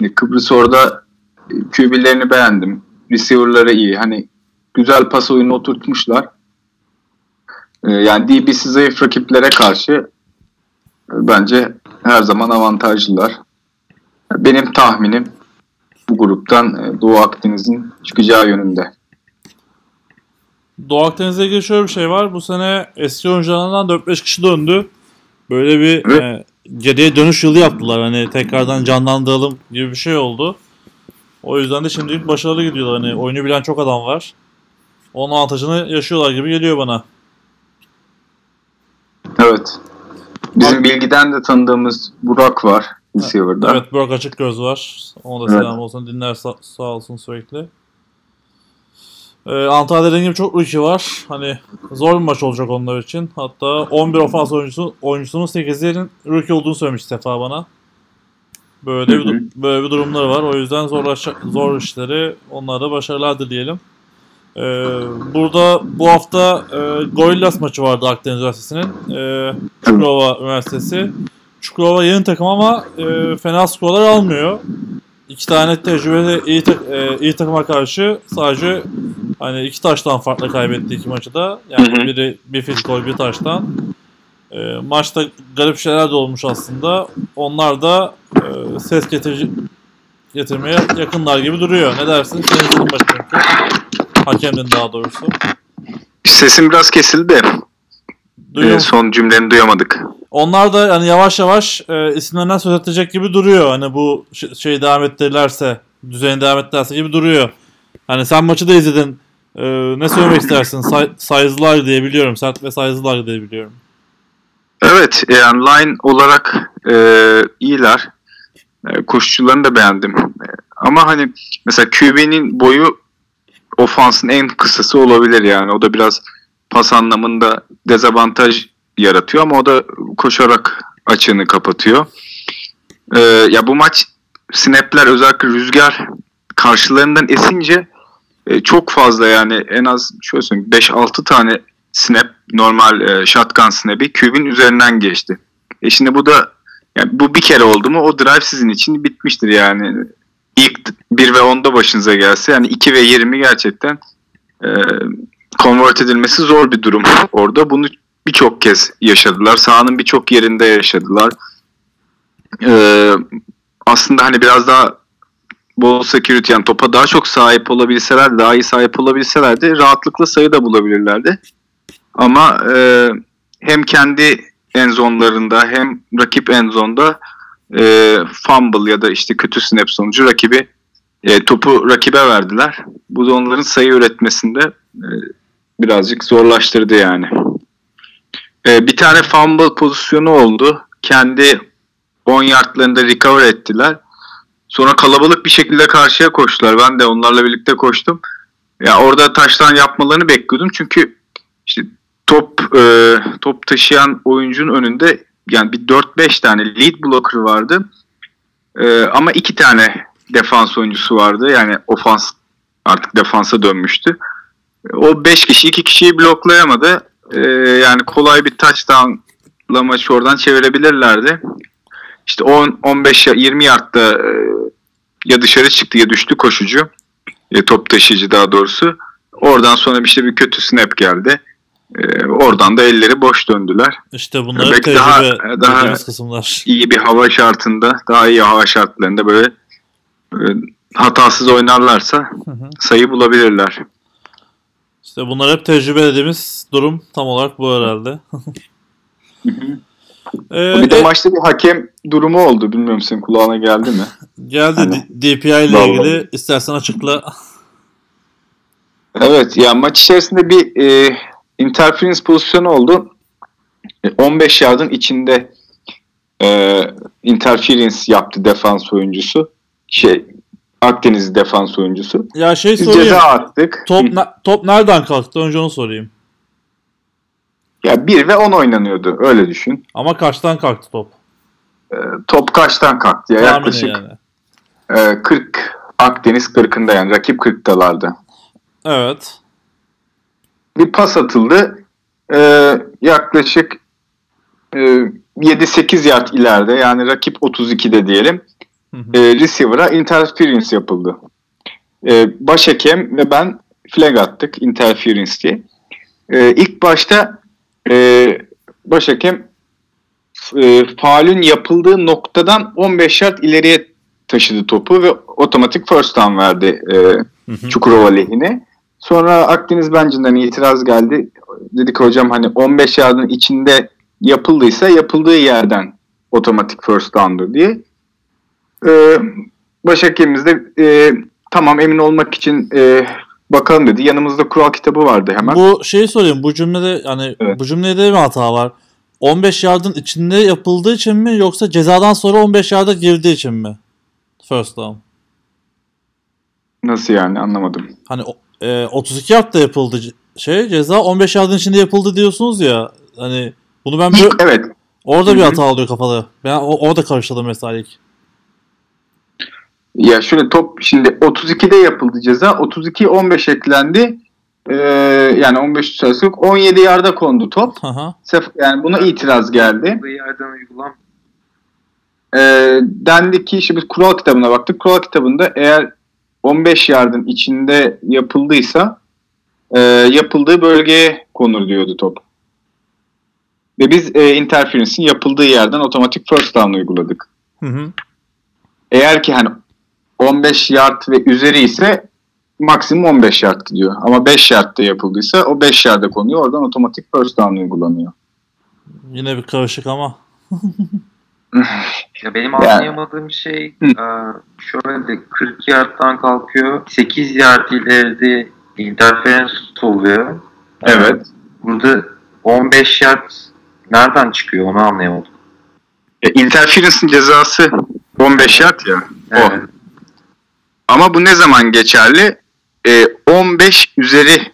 Speaker 3: E, Kıbrıs orada e, QB'lerini beğendim. Receiver'ları iyi. Hani güzel pas oyunu oturtmuşlar. Ee, Yani DB'si zayıf rakiplere karşı e, bence her zaman avantajlılar. Benim tahminim bu gruptan e, Doğu Akdeniz'in çıkacağı yönünde.
Speaker 1: Doğu Akdeniz'e ilgili şöyle bir şey var. Bu sene eski oyuncularından 4-5 kişi döndü. Böyle bir
Speaker 3: Evet.
Speaker 1: e, geriye dönüş yılı yaptılar. Hani tekrardan canlandıralım gibi bir şey oldu. O yüzden de şimdilik başarılı gidiyorlar. Hani oyunu bilen çok adam var. Onun avantajını yaşıyorlar gibi geliyor bana.
Speaker 3: Evet. Bizim bilgiden de tanıdığımız Burak var receiver'da.
Speaker 1: Evet Burak Açık Göz var. Ona da
Speaker 3: Evet.
Speaker 1: selam olsun. Dinler sa- sağ olsun sürekli. Ee, Antalya'da dediğim gibi çok rookie var. Hani zor bir maç olacak onlar için. Hatta 11 ofans oyuncusu, oyuncusunun 8'inin rookie olduğunu söylemiş Sefa bana. Böyle bir, böyle bir durumları var. O yüzden zor, zor işleri onlara da başarılar dileyelim. Ee, burada bu hafta e, Gorillas maçı vardı Akdeniz Üniversitesi'nin. E, Çukurova Üniversitesi. Çukurova yeni takım ama e, fena skorlar almıyor. İki tane tecrübeli iyi, tak- e, iyi takıma karşı sadece hani iki taştan farklı kaybetti iki maçı da. Yani
Speaker 3: Hı hı.
Speaker 1: biri bir field goal bir taştan. E, maçta garip şeyler de olmuş aslında. Onlar da e, ses getirici getirmeye yakınlar gibi duruyor. Ne dersin? Senin maç çünkü. Hakemdin daha doğrusu.
Speaker 3: Sesim biraz kesildi. Ee,
Speaker 1: musun?
Speaker 3: son cümleni duyamadık.
Speaker 1: Onlar da yani yavaş yavaş e, isimlerinden söz edecek gibi duruyor. Hani bu ş- şeyi devam ettirirlerse, düzeni devam ettirirlerse gibi duruyor. Hani sen maçı da izledin. E, ne söylemek istersin? Say- size'lar diye biliyorum. Sert ve size'lar diye biliyorum.
Speaker 3: Evet yani line olarak e, iyiler. E, koşucularını da beğendim. E, ama hani mesela QB'nin boyu ofansın en kısası olabilir yani. O da biraz pas anlamında dezavantaj yaratıyor ama o da koşarak açığını kapatıyor. E, ya bu maç snapler özellikle rüzgar karşılarından esince e, çok fazla yani en az şöyle söyleyeyim 5-6 tane snap normal e, shotgun snap'i QB'nin üzerinden geçti. E şimdi bu da yani bu bir kere oldu mu o drive sizin için bitmiştir yani. İlk 1 ve 10'da başınıza gelse yani 2 ve 20 gerçekten e, convert edilmesi zor bir durum orada. Bunu birçok kez yaşadılar. Sahanın birçok yerinde yaşadılar. E, aslında hani biraz daha bol security yani topa daha çok sahip olabilseler, daha iyi sahip olabilselerdi rahatlıkla sayı da bulabilirlerdi. Ama e, hem kendi en zonlarında hem rakip en zonda e, fumble ya da işte kötü snap sonucu rakibi e, topu rakibe verdiler. Bu da onların sayı üretmesinde e, birazcık zorlaştırdı yani. E, bir tane fumble pozisyonu oldu. Kendi 10 yardlarında recover ettiler. Sonra kalabalık bir şekilde karşıya koştular. Ben de onlarla birlikte koştum. Ya orada taştan yapmalarını bekliyordum. Çünkü işte top e, top taşıyan oyuncunun önünde yani bir 4-5 tane lead blocker vardı. E, ama iki tane defans oyuncusu vardı. Yani ofans artık defansa dönmüştü. O 5 kişi iki kişiyi bloklayamadı. E, yani kolay bir touchdown'la maçı oradan çevirebilirlerdi. İşte 10 15 20 yardta e, ya dışarı çıktı ya düştü koşucu. E, top taşıyıcı daha doğrusu. Oradan sonra bir şey bir kötü snap geldi. E, oradan da elleri boş döndüler.
Speaker 1: İşte bunlar
Speaker 3: Belki daha- daha-
Speaker 1: kısımlar.
Speaker 3: İyi bir hava şartında, daha iyi hava şartlarında böyle e, hatasız oynarlarsa
Speaker 1: Hı hı.
Speaker 3: sayı bulabilirler.
Speaker 1: İşte bunlar hep tecrübe dediğimiz durum tam olarak bu herhalde. Ee,
Speaker 3: Bir de
Speaker 1: e-
Speaker 3: maçta bir hakem durumu oldu. Bilmiyorum senin kulağına geldi mi?
Speaker 1: geldi
Speaker 3: Hani-
Speaker 1: DPI ile
Speaker 3: Vallahi.
Speaker 1: ilgili. İstersen açıkla.
Speaker 3: Evet ya maç içerisinde bir e, interference pozisyonu oldu. E, 15 yardın içinde e, interference yaptı defans oyuncusu. Şey Akdeniz defans oyuncusu.
Speaker 1: Ya şey
Speaker 3: Biz
Speaker 1: sorayım.
Speaker 3: ceza attık.
Speaker 1: Top, ne- top nereden kalktı? Önce onu sorayım.
Speaker 3: Ya 1 ve 10 oynanıyordu. Öyle düşün.
Speaker 1: Ama kaçtan kalktı top?
Speaker 3: E, top kaçtan kalktı ya?
Speaker 1: Tahmini
Speaker 3: Yaklaşık
Speaker 1: yani.
Speaker 3: e, 40 Akdeniz 40'ında yani rakip 40'talardı.
Speaker 1: Evet.
Speaker 3: bir pas atıldı. Ee, yaklaşık e, 7-8 yard ileride yani rakip 32'de diyelim. E, receiver'a interference yapıldı. E, başhakem ve ben flag attık interference diye. E, ilk başta e, başhakem e, faulün yapıldığı noktadan 15 yard ileriye taşıdı topu ve otomatik first down verdi e,
Speaker 1: Hı hı.
Speaker 3: Çukurova lehine. Sonra Akdeniz Benci'nden itiraz geldi. Dedik hocam hani 15 yardın içinde yapıldıysa yapıldığı yerden otomatik first down'dur diye. Ee, başhekimimiz de e, tamam emin olmak için e, bakalım dedi. Yanımızda kural kitabı vardı hemen.
Speaker 1: Bu şeyi sorayım. Bu cümlede yani
Speaker 3: Evet.
Speaker 1: bu cümlede bir hata var. 15 yardın içinde yapıldığı için mi yoksa cezadan sonra 15 yarda girdiği için mi? First down.
Speaker 3: Nasıl yani anlamadım.
Speaker 1: Hani e, 32 yardta yapıldı şey ceza 15 yardın içinde yapıldı diyorsunuz ya. Hani bunu ben böyle,
Speaker 3: evet
Speaker 1: orada bir
Speaker 3: Hı hı.
Speaker 1: hata oluyor kafada. Ben o- orada karıştırdım mesela ilk.
Speaker 3: Ya şöyle top şimdi 32'de yapıldı ceza. 32 15 eklendi. Ee, yani 15 sayısı yok. 17 yarda kondu top.
Speaker 1: Hı hı.
Speaker 3: Sef- Yani buna itiraz geldi.
Speaker 2: Yerden uygulan
Speaker 3: Ee, dendi ki işte biz kural kitabına baktık. Kural kitabında eğer 15 yardın içinde yapıldıysa e, yapıldığı bölgeye konur diyordu top. Ve biz e, interference'in yapıldığı yerden otomatik first down uyguladık.
Speaker 1: Hı hı.
Speaker 3: Eğer ki hani 15 yard ve üzeri ise maksimum 15 yard gidiyor. Ama 5 yardta yapıldıysa o 5 yarda konuyor. Oradan otomatik first down uygulanıyor.
Speaker 1: Yine bir karışık ama.
Speaker 2: Ya benim
Speaker 3: Yani-
Speaker 2: anlayamadığım şey e, şöyle 40 yardtan kalkıyor. 8 yard ileride interference oluyor.
Speaker 3: Evet.
Speaker 2: Burada 15 yard nereden çıkıyor onu anlayamadım.
Speaker 3: E, interference'in cezası 15 yard ya. O.
Speaker 2: Evet.
Speaker 3: Ama bu ne zaman geçerli? E, 15 üzeri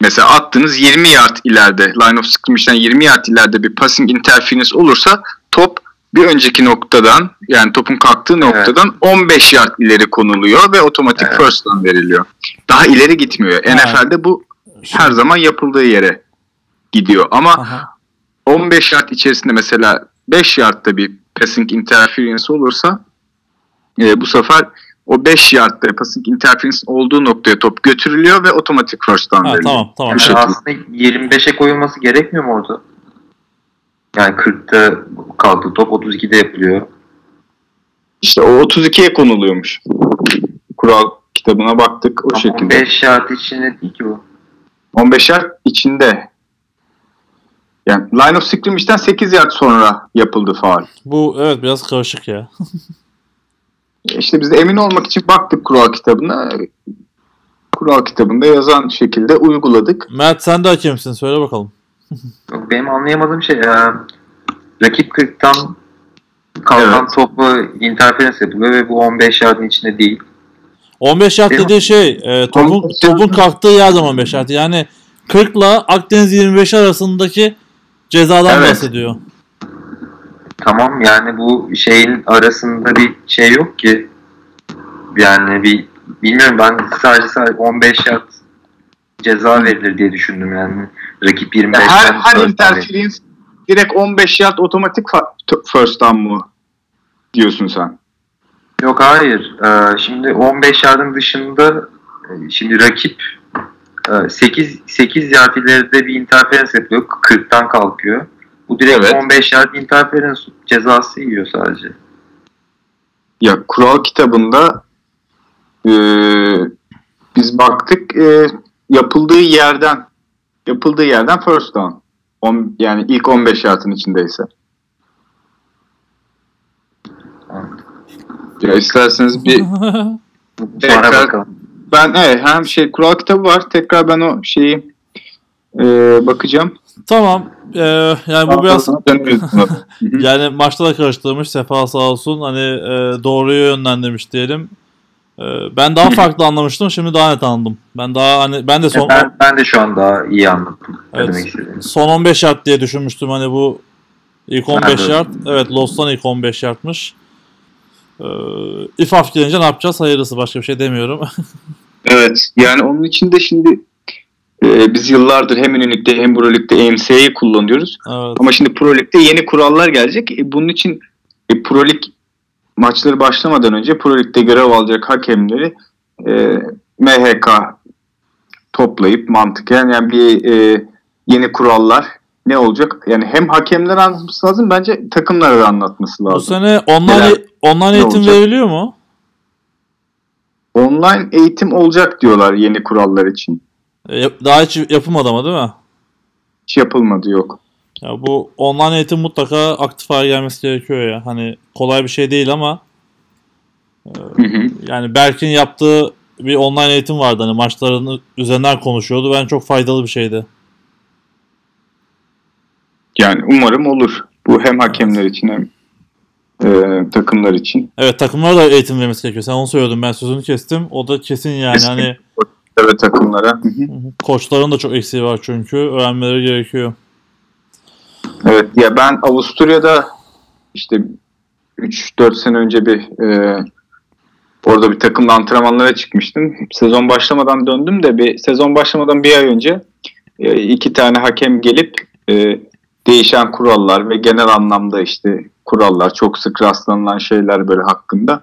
Speaker 3: mesela attığınız 20 yard ileride line of scrimmage'den 20 yard ileride bir passing interference olursa top bir önceki noktadan yani topun kalktığı noktadan 15 yard ileri konuluyor ve otomatik
Speaker 2: Evet.
Speaker 3: first down veriliyor. Daha ileri gitmiyor.
Speaker 1: Evet.
Speaker 3: NFL'de bu her zaman yapıldığı yere gidiyor. Ama
Speaker 1: Aha.
Speaker 3: 15 yard içerisinde mesela 5 yardta bir passing interference olursa e, bu sefer o 5 yardta passing interference olduğu noktaya top götürülüyor ve otomatik first down veriliyor.
Speaker 1: tamam tamam.
Speaker 2: Yani
Speaker 3: şekilde.
Speaker 2: aslında 25'e koyulması gerekmiyor mu orada? Yani 40'ta kalktı top 32'de yapılıyor.
Speaker 3: İşte o 32'ye konuluyormuş. Kural kitabına baktık o
Speaker 2: Ama
Speaker 3: şekilde.
Speaker 2: 15 yard içinde değil ki bu.
Speaker 3: 15 yard içinde. Yani line of scrimmage'den 8 yard sonra yapıldı faal.
Speaker 1: Bu evet biraz karışık ya.
Speaker 3: İşte biz de emin olmak için baktık kural kitabına. Kural kitabında yazan şekilde uyguladık.
Speaker 1: Mert sen de hakemsin söyle bakalım.
Speaker 2: Benim anlayamadığım şey e, rakip 40'tan kalkan
Speaker 3: Evet.
Speaker 2: topu interference yapılıyor ve bu 15 yardın içinde değil.
Speaker 1: 15 yard
Speaker 2: Değil mi?
Speaker 1: dediği şey e, topun,
Speaker 3: 15 yard.
Speaker 1: topun kalktığı yerden 15 yard. Yani 40 ile Akdeniz 25 arasındaki cezadan
Speaker 3: Evet.
Speaker 1: bahsediyor.
Speaker 2: Tamam yani bu şeyin arasında bir şey yok ki. Yani bir bilmiyorum ben sadece, sadece 15 yard ceza verilir diye düşündüm yani. Rakip 25
Speaker 3: her,
Speaker 2: yard
Speaker 3: her
Speaker 2: verilir.
Speaker 3: interference direkt 15 yard otomatik first down mu diyorsun sen?
Speaker 2: Yok hayır. Ee, şimdi 15 yardın dışında e, şimdi rakip e, 8 8 yard ileride bir interference yapıyor. 40'tan kalkıyor. Bu direkt
Speaker 3: Evet.
Speaker 2: 15 yard interference cezası yiyor sadece.
Speaker 3: Ya kural kitabında e, biz baktık e, yapıldığı yerden yapıldığı yerden first down. On, yani ilk 15 yardın içindeyse. Ya isterseniz bir Tekrar-
Speaker 2: bakalım.
Speaker 3: ben evet hem şey kural kitabı var. Tekrar ben o şeyi e, bakacağım.
Speaker 1: tamam. e, yani bu biraz yani maçta da karıştırmış. Sefa sağ olsun. Hani e, doğruyu yönlendirmiş diyelim. E, ben daha farklı anlamıştım. Şimdi daha net anladım. Ben daha hani ben de son
Speaker 2: Ben, ben de şu an daha iyi anladım.
Speaker 1: Evet. son 15 yard diye düşünmüştüm hani bu ilk 15
Speaker 2: Evet.
Speaker 1: yard. Evet Lost'tan ilk 15 yardmış. Ee, İFAF gelince ne yapacağız? Hayırlısı başka bir şey demiyorum.
Speaker 3: Evet. Yani onun için de şimdi e, biz yıllardır hem Unilik'te hem Euroleague'de EMS'yi kullanıyoruz.
Speaker 1: evet.
Speaker 3: Ama şimdi Pro Lig'de yeni kurallar gelecek. E, bunun için e, Pro Lig maçları başlamadan önce Pro Lig'de görev alacak hakemleri e, MHK toplayıp mantıken yani bir e, yeni kurallar ne olacak? Yani hem hakemler anlatması lazım bence takımlara da anlatması
Speaker 1: Bu
Speaker 3: lazım.
Speaker 1: sene online
Speaker 3: Neler-
Speaker 1: online eğitim
Speaker 3: olacak?
Speaker 1: veriliyor mu?
Speaker 3: Online eğitim olacak diyorlar yeni kurallar için.
Speaker 1: E, Daha hiç yapılmadı ama değil mi?
Speaker 3: Hiç yapılmadı yok.
Speaker 1: Ya bu online eğitim mutlaka aktif hale gelmesi gerekiyor ya. Hani kolay bir şey değil ama
Speaker 3: Hı hı.
Speaker 1: yani Berk'in yaptığı bir online eğitim vardı. Hani maçların üzerinden konuşuyordu. Ben çok faydalı bir şeydi.
Speaker 3: Yani umarım olur. Bu hem hakemler için hem e, takımlar için.
Speaker 1: Evet takımlara da eğitim vermesi gerekiyor. Sen onu söylüyordun. Ben sözünü kestim. O da kesin yani.
Speaker 3: Kesin.
Speaker 1: Hani
Speaker 3: Evet takımlara. Hı hı.
Speaker 1: koçların da çok eksiği var çünkü. Öğrenmeleri gerekiyor.
Speaker 3: Evet ya ben Avusturya'da işte 3-4 sene önce bir e, orada bir takımla antrenmanlara çıkmıştım. Sezon başlamadan döndüm de bir sezon başlamadan bir ay önce e, iki tane hakem gelip e, değişen kurallar ve genel anlamda işte kurallar çok sık rastlanılan şeyler böyle hakkında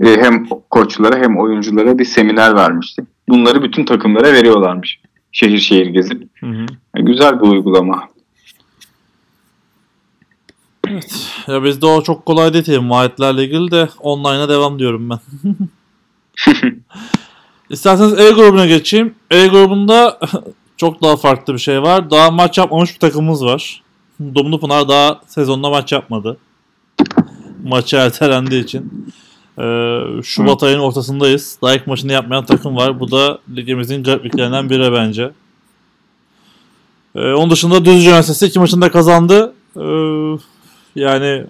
Speaker 3: e, hem koçlara hem oyunculara bir seminer vermişti. Bunları bütün takımlara veriyorlarmış. Şehir şehir gezip.
Speaker 1: Hı hı.
Speaker 3: Güzel bir uygulama.
Speaker 1: Evet. Ya bizde o çok kolay değil tabii. Muayetlerle ilgili de online'a devam diyorum ben. İsterseniz E grubuna geçeyim. E grubunda çok daha farklı bir şey var. Daha maç yapmamış bir takımımız var. Dumlu Pınar daha sezonda maç yapmadı. Maçı ertelendiği için. Ee, Şubat ayının ortasındayız. Daha ilk maçını yapmayan takım var. Bu da ligimizin garipliklerinden biri bence. Ee, onun dışında Düzce Üniversitesi iki maçında kazandı. Ee, yani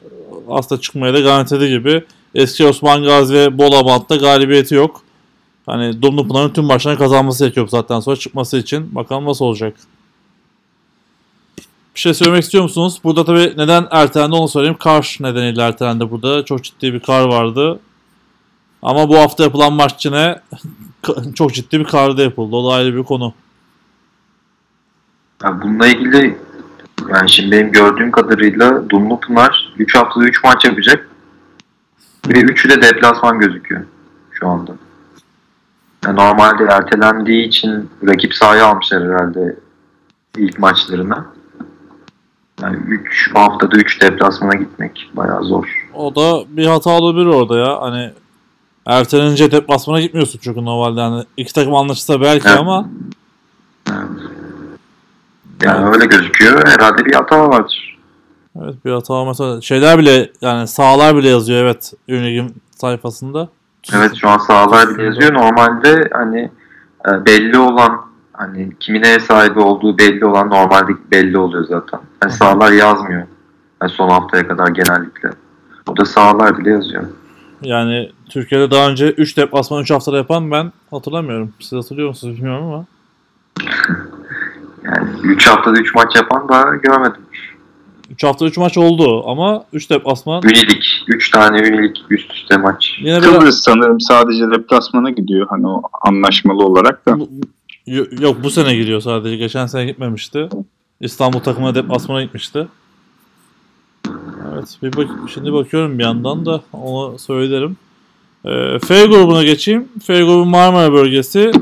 Speaker 1: aslında çıkmaya da garantiledi gibi. Eski Osman Gazi ve Bolabant'ta galibiyeti yok. Hani Dumlupınar'ın tüm maçlarını kazanması gerekiyor zaten sonra çıkması için. Bakalım nasıl olacak. Bir şey söylemek istiyor musunuz? Burada tabii neden ertelendi onu söyleyeyim. Kar nedeniyle ertelendi burada. Çok ciddi bir kar vardı. Ama bu hafta yapılan maç yine çok ciddi bir karda yapıldı. O da ayrı bir konu.
Speaker 2: Yani bununla ilgili yani şimdi benim gördüğüm kadarıyla Dumlupınar 3 haftada 3 maç yapacak. Ve 3'ü de deplasman gözüküyor şu anda. Yani normalde ertelendiği için rakip sahaya almışlar herhalde ilk maçlarına. Yani 3 haftada 3 deplasmana gitmek bayağı zor.
Speaker 1: O da bir hata olabilir orada ya. Hani ertelenince deplasmana gitmiyorsun çünkü normalde. Yani iki takım anlaşırsa belki
Speaker 2: Evet.
Speaker 1: ama
Speaker 2: Yani öyle gözüküyor. Herhalde bir hata vardır.
Speaker 1: evet bir hata mesela şeyler bile yani sahalar bile yazıyor evet Unigim sayfasında.
Speaker 2: Evet şu an sahalar bile yazıyor. Normalde hani e, belli olan hani kimin ev sahibi olduğu belli olan normalde belli oluyor zaten. Yani sahalar yazmıyor. Yani son haftaya kadar genellikle. O da sahalar bile yazıyor.
Speaker 1: Yani Türkiye'de daha önce 3 deplasman 3 haftada yapan ben hatırlamıyorum. Siz hatırlıyor musunuz bilmiyorum ama.
Speaker 2: Yani 3 haftada 3 maç yapan daha görmedim.
Speaker 1: 3 hafta 3 maç oldu ama 3 deplasman
Speaker 2: Ünilik. 3 tane ünilik üst üste maç.
Speaker 1: yine biraz
Speaker 3: Kıbrıs sanırım sadece deplasmana gidiyor hani o anlaşmalı olarak da.
Speaker 1: Bu- Yo- Yok bu sene gidiyor sadece. Geçen sene gitmemişti. İstanbul takımına deplasmana gitmişti. Evet. Bir bak şimdi bakıyorum bir yandan da onu söylerim. Ee, F grubuna geçeyim. F grubu Marmara bölgesi.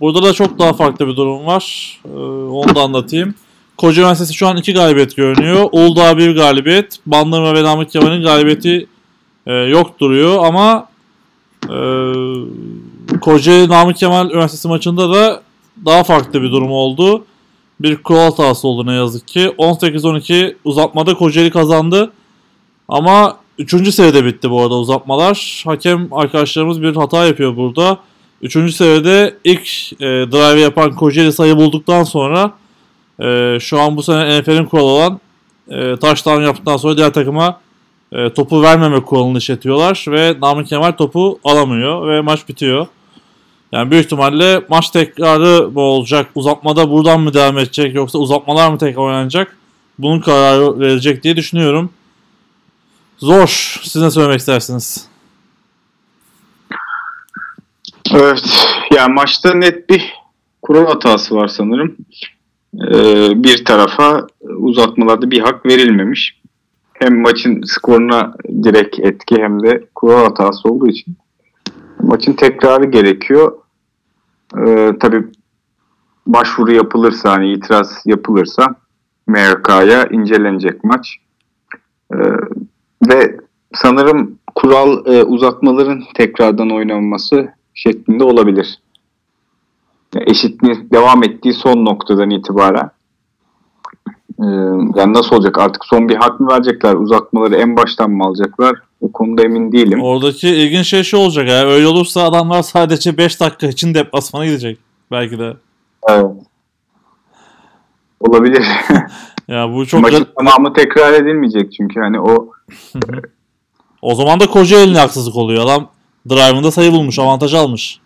Speaker 1: Burada da çok daha farklı bir durum var. Ee, onu da anlatayım. Koca Üniversitesi şu an iki galibiyet görünüyor. Uludağ bir galibiyet. Bandırma ve Namık Kemal'in galibiyeti e, yok duruyor ama e, Kocaeli Namık Kemal Üniversitesi maçında da daha farklı bir durum oldu. Bir kural hatası oldu ne yazık ki. 18-12 uzatmada Kocaeli kazandı. Ama 3. seride bitti bu arada uzatmalar. Hakem arkadaşlarımız bir hata yapıyor burada. 3. seride ilk e, drive yapan Kocaeli sayı bulduktan sonra e, şu an bu sene NFL'in kuralı olan e, touchdown yaptıktan sonra diğer takıma e, topu vermeme kuralını işletiyorlar ve Namık Kemal topu alamıyor ve maç bitiyor. Yani büyük ihtimalle maç tekrarı mı olacak? Uzatmada buradan mı devam edecek? Yoksa uzatmalar mı tekrar oynanacak? Bunun kararı verilecek diye düşünüyorum. Zor. Siz ne söylemek istersiniz?
Speaker 3: Evet. Yani maçta net bir kural hatası var sanırım. Ee, bir tarafa uzatmalarda bir hak verilmemiş. Hem maçın skoruna direkt etki hem de kural hatası olduğu için maçın tekrarı gerekiyor. Ee, tabii başvuru yapılırsa hani itiraz yapılırsa MRK'ya incelenecek maç. Ee, ve sanırım kural e, uzatmaların tekrardan oynanması şeklinde olabilir. eşitliğin devam ettiği son noktadan itibaren e, yani nasıl olacak artık son bir hak mı verecekler uzatmaları en baştan mı alacaklar o konuda emin değilim.
Speaker 1: Oradaki ilginç şey şu olacak ya. Öyle olursa adamlar sadece 5 dakika için deplasmana gidecek. Belki de.
Speaker 3: Evet. Olabilir.
Speaker 1: Ya bu çok
Speaker 3: Maçın tamamı tekrar edilmeyecek çünkü hani o
Speaker 1: O zaman da Kocaeli'ne haksızlık oluyor. Adam drive'ında sayı bulmuş, avantaj almış.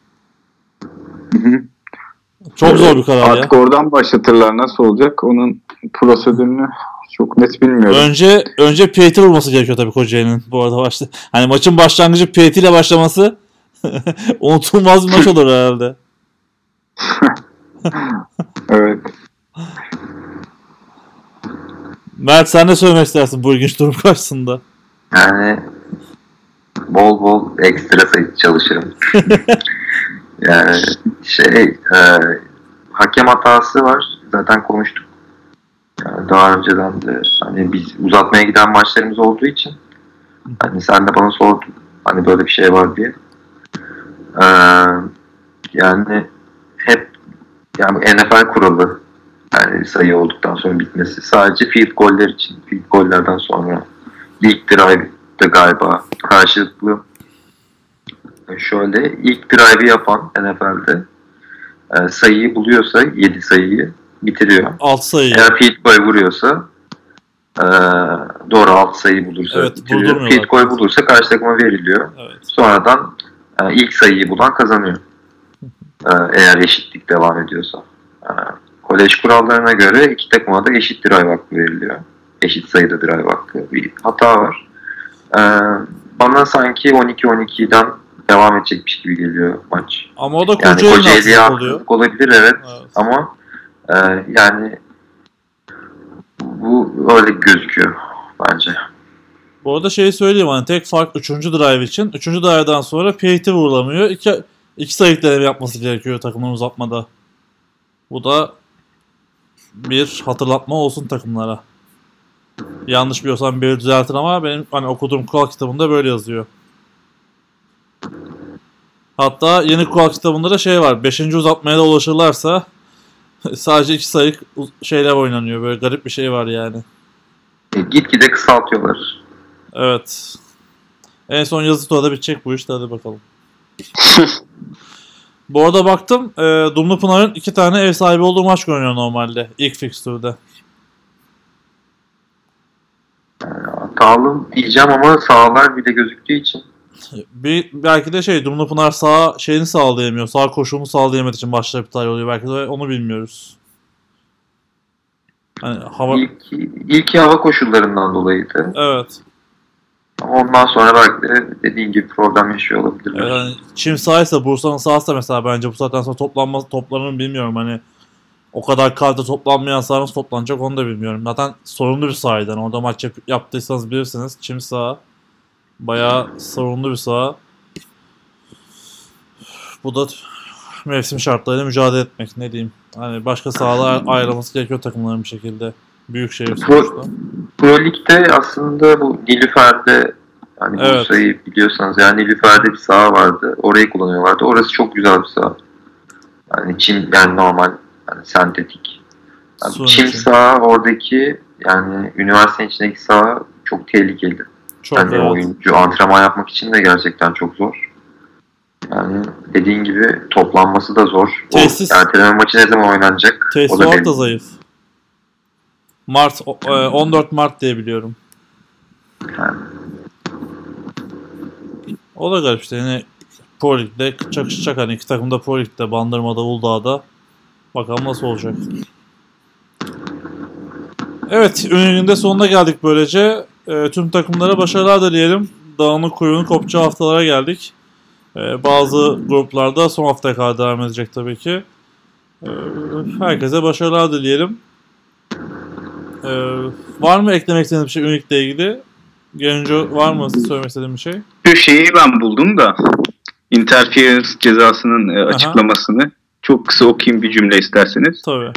Speaker 1: Çok zor bir karar ya.
Speaker 3: artık oradan başlatırlar nasıl olacak onun prosedürünü çok net bilmiyorum.
Speaker 1: Önce önce PAT vurması gerekiyor tabii Kocaeli'nin bu arada başta. Hani maçın başlangıcı PAT ile başlaması unutulmaz bir maç olur herhalde.
Speaker 3: Evet.
Speaker 1: Mert sen ne söylemek istersin bu ilginç durum karşısında?
Speaker 2: Yani bol bol ekstra sayı çalışırım. yani şey e, hakem hatası var. Zaten konuştuk. Yani daha önceden de hani biz uzatmaya giden maçlarımız olduğu için hani sen de bana sordun hani böyle bir şey var diye. Ee, yani hep yani NFL kuralı yani sayı olduktan sonra bitmesi sadece field goller için field gollerden sonra ilk drive'dı galiba karşılıklı şöyle ilk drive'ı yapan NFL'de e, sayıyı buluyorsa 7 sayıyı bitiriyor.
Speaker 1: 6 sayı.
Speaker 2: Eğer field goal vuruyorsa e, doğru 6 sayı bulursa
Speaker 1: Evet,
Speaker 2: bitiriyor. Field goal bulursa karşı takıma veriliyor.
Speaker 1: Evet.
Speaker 2: Sonradan e, ilk sayıyı bulan kazanıyor. E, eğer eşitlik devam ediyorsa. E, kolej kurallarına göre iki takıma da eşit drive hakkı veriliyor. Eşit sayıda drive hakkı. Bir hata var. E, bana sanki 12-12'den devam edecekmiş gibi geliyor maç.
Speaker 1: Ama o da
Speaker 2: Yani Kocaeli'ye
Speaker 1: haksızlık oluyor.
Speaker 2: olabilir evet.
Speaker 1: Evet.
Speaker 2: Ama e, yani bu öyle gözüküyor bence.
Speaker 1: Bu arada şeyi söyleyeyim hani tek fark 3. drive için. 3. drive'dan sonra PAT vurulamıyor. İki, iki sayı deneme yapması gerekiyor takımın uzatmada. Bu da bir hatırlatma olsun takımlara. Yanlış biliyorsam biri düzeltir ama benim hani okuduğum kural kitabında böyle yazıyor. Hatta yeni kural kitabında da şey var. 5. uzatmaya da ulaşırlarsa sadece iki sayı şeyler oynanıyor. Böyle garip bir şey var yani.
Speaker 2: E, gitgide kısaltıyorlar.
Speaker 1: Evet. En son yazı turda bitecek bu işte hadi bakalım. Bu arada baktım e, Dumlu Pınar'ın iki tane ev sahibi olduğu maç görünüyor normalde ilk fikstürde.
Speaker 2: Hatalı diyeceğim ama sağlar bile gözüktüğü için
Speaker 1: Bir, belki de şey Dumlu Pınar sağ şeyini sağlayamıyor. Sağ koşulunu sağlayamadığı için maçlar iptal oluyor. Belki de onu bilmiyoruz. Hani hava...
Speaker 2: ilk, ilk hava koşullarından dolayıydı.
Speaker 1: Evet.
Speaker 2: Ama ondan sonra belki de dediğin gibi problem yaşıyor olabilirler.
Speaker 1: Evet, hani çim sahaysa Bursa'nın sahası mesela bence bu saatten sonra toplanma toplanır bilmiyorum. Hani o kadar karda toplanmayan saha toplanacak onu da bilmiyorum. Zaten sorunlu bir. Yani orada maç yap- yaptıysanız bilirsiniz. Çim saha. Bayağı sorunlu bir saha. Bu da mevsim şartlarıyla mücadele etmek ne diyeyim. Hani başka sahalar ayrılması gerekiyor takımların bir şekilde. Büyük şehir sonuçta.
Speaker 2: Pro Lig'de aslında bu Nilüfer'de hani
Speaker 1: Evet.
Speaker 2: Bursa'yı biliyorsanız yani Nilüfer'de bir saha vardı. Orayı kullanıyorlardı. Orası çok güzel bir saha. Yani çim yani normal yani sentetik. Yani
Speaker 1: içi.
Speaker 2: saha oradaki yani üniversitenin içindeki saha çok tehlikeli.
Speaker 1: Çok
Speaker 2: Yani
Speaker 1: evet.
Speaker 2: oyuncu antrenman yapmak için de gerçekten çok zor. Yani dediğin gibi toplanması da zor.
Speaker 1: Tesis-
Speaker 2: O erteleme maçı ne zaman oynanacak? o da
Speaker 1: da zayıf. Mart o- e, 14 Mart diye biliyorum. O da garip işte yine Pro Lig'de çakışacak hani iki takım da Pro Lig'de Bandırma'da Uludağ'da. Bakalım nasıl olacak. Evet ünlünün de sonuna geldik böylece. E, tüm takımlara başarılar dileyelim. Dağınık kuyunun kopacağı haftalara geldik. E, bazı gruplarda son haftaya kadar devam edecek tabii ki. E, herkese başarılar dileyelim. E, var mı eklemek istediğiniz bir şey Ünlük'le ilgili? Genco var mı söylemek istediğin bir şey?
Speaker 3: Şu şeyi ben buldum da interference cezasının e, açıklamasını çok kısa okuyayım bir cümle isterseniz.
Speaker 1: Tabii.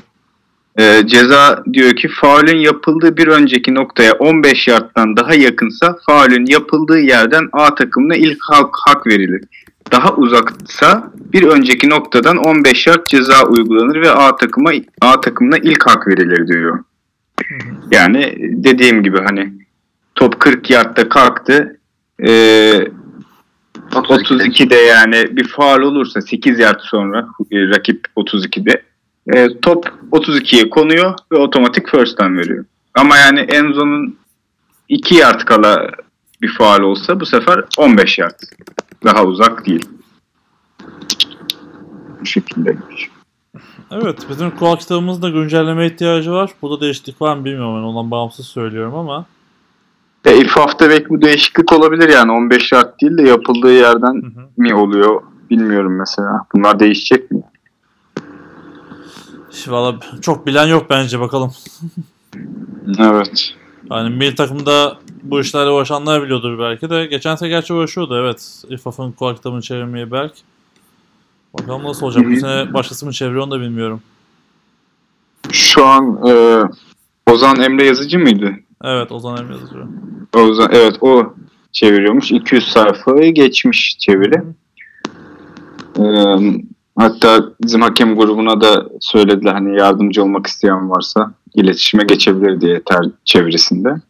Speaker 3: Ee, ceza diyor ki faulün yapıldığı bir önceki noktaya 15 yardtan daha yakınsa faulün yapıldığı yerden A takımına ilk hak, hak verilir. Daha uzaksa bir önceki noktadan 15 yard ceza uygulanır ve A takıma A takımına ilk hak verilir diyor. Yani dediğim gibi hani top 40 yardta kalktı. Ee, 32'de yani bir faal olursa 8 yard sonra e, rakip 32'de e, top 32'ye konuyor ve otomatik first down veriyor. Ama yani Enzo'nun 2 yard kala bir faal olsa bu sefer 15 yard. Daha uzak değil. Bu şekilde.
Speaker 1: Evet bizim kural kitabımızda güncelleme ihtiyacı var. Burada değişiklik var mı bilmiyorum. Ben ondan bağımsız söylüyorum ama.
Speaker 3: E, ilk hafta belki bu değişiklik olabilir yani 15 yard değil de yapıldığı yerden
Speaker 1: Hı hı.
Speaker 3: mi oluyor bilmiyorum mesela. Bunlar değişecek mi?
Speaker 1: Valla çok bilen yok bence bakalım.
Speaker 3: Evet.
Speaker 1: Yani milli takımda bu işlerle uğraşanlar biliyordur belki de. Geçen sene gerçi uğraşıyordu evet. İFAF'ın kural kitabını çevirmeye Berk. Bakalım nasıl olacak. Bu sene başkası mı çeviriyor onu da bilmiyorum.
Speaker 3: Şu an e, Ozan Emre Yazıcı mıydı?
Speaker 1: Evet Ozan Emre yazıyor.
Speaker 3: Ozan, evet o çeviriyormuş. 200 sayfayı geçmiş çeviri. E, hatta bizim hakem grubuna da söylediler hani yardımcı olmak isteyen varsa iletişime geçebilir diye ter çevirisinde.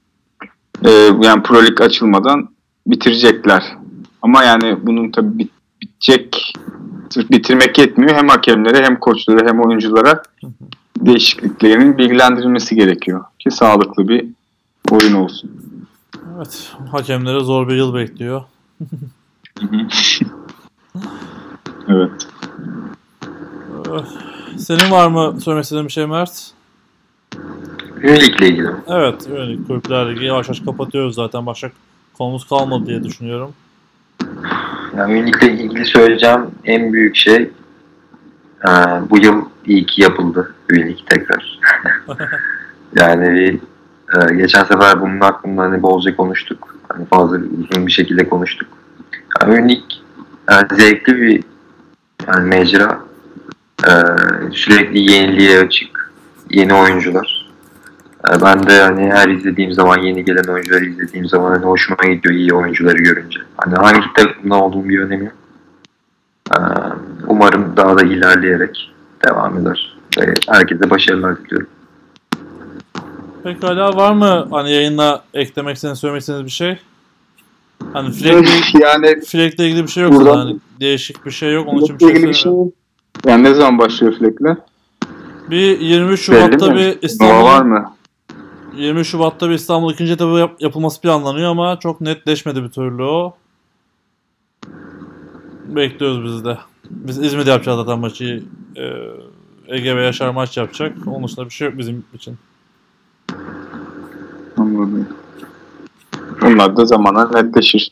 Speaker 3: E, yani Pro Lig açılmadan bitirecekler. Ama yani bunun tabii bit- bitecek sırf bitirmek yetmiyor. Hem hakemlere hem koçlara hem oyunculara değişikliklerinin bilgilendirilmesi gerekiyor. Ki sağlıklı bir oyun olsun.
Speaker 1: Evet hakemlere zor bir yıl bekliyor.
Speaker 3: Evet.
Speaker 1: Senin var mı söylemek istediğin bir şey Mert?
Speaker 2: Üyelikle ilgili.
Speaker 1: Evet öyle kulüpler ligi yavaş yavaş kapatıyoruz zaten. Başka konumuz kalmadı diye düşünüyorum.
Speaker 2: Yani üyelikle ilgili söyleyeceğim en büyük şey e, bu yıl iyi ki yapıldı üyelik tekrar. yani bir, e, geçen sefer bunun hakkında hani bolca konuştuk. Hani fazla uzun bir şekilde konuştuk. Yani üyelik yani zevkli bir yani mecra. E, sürekli yeniliğe açık. Yeni oyuncular. Ben de hani her izlediğim zaman yeni gelen oyuncuları izlediğim zaman hani hoşuma gidiyor iyi oyuncuları görünce. Hani hangi takımda olduğum bir önemi yok. Ee, Umarım daha da ilerleyerek devam eder. Herkese başarılar diliyorum.
Speaker 1: Pekala var mı hani yayına eklemek istediğiniz söylemek istediğiniz bir şey? Hani Fleck'le
Speaker 3: yani
Speaker 1: Fleck'le ilgili bir şey yok
Speaker 3: Buradan-
Speaker 1: zaten. Hani değişik bir şey yok. Onun için bir şey
Speaker 3: ilgili bir şey yani ne zaman başlıyor Fleck'le?
Speaker 1: Bir 23
Speaker 3: Belli
Speaker 1: Şubat'ta bir
Speaker 3: Nova var
Speaker 1: İstanbul
Speaker 3: mı?
Speaker 1: 23 Şubat'ta bir İstanbul ikinci etabı yap- yapılması planlanıyor ama çok netleşmedi bir türlü o. Bekliyoruz biz de. Biz İzmir'de yapacağız zaten maçı. Ee, Ege ve Yaşar maç yapacak. Onun dışında bir şey yok bizim için.
Speaker 3: Anladım. Bunlar da zamana netleşir.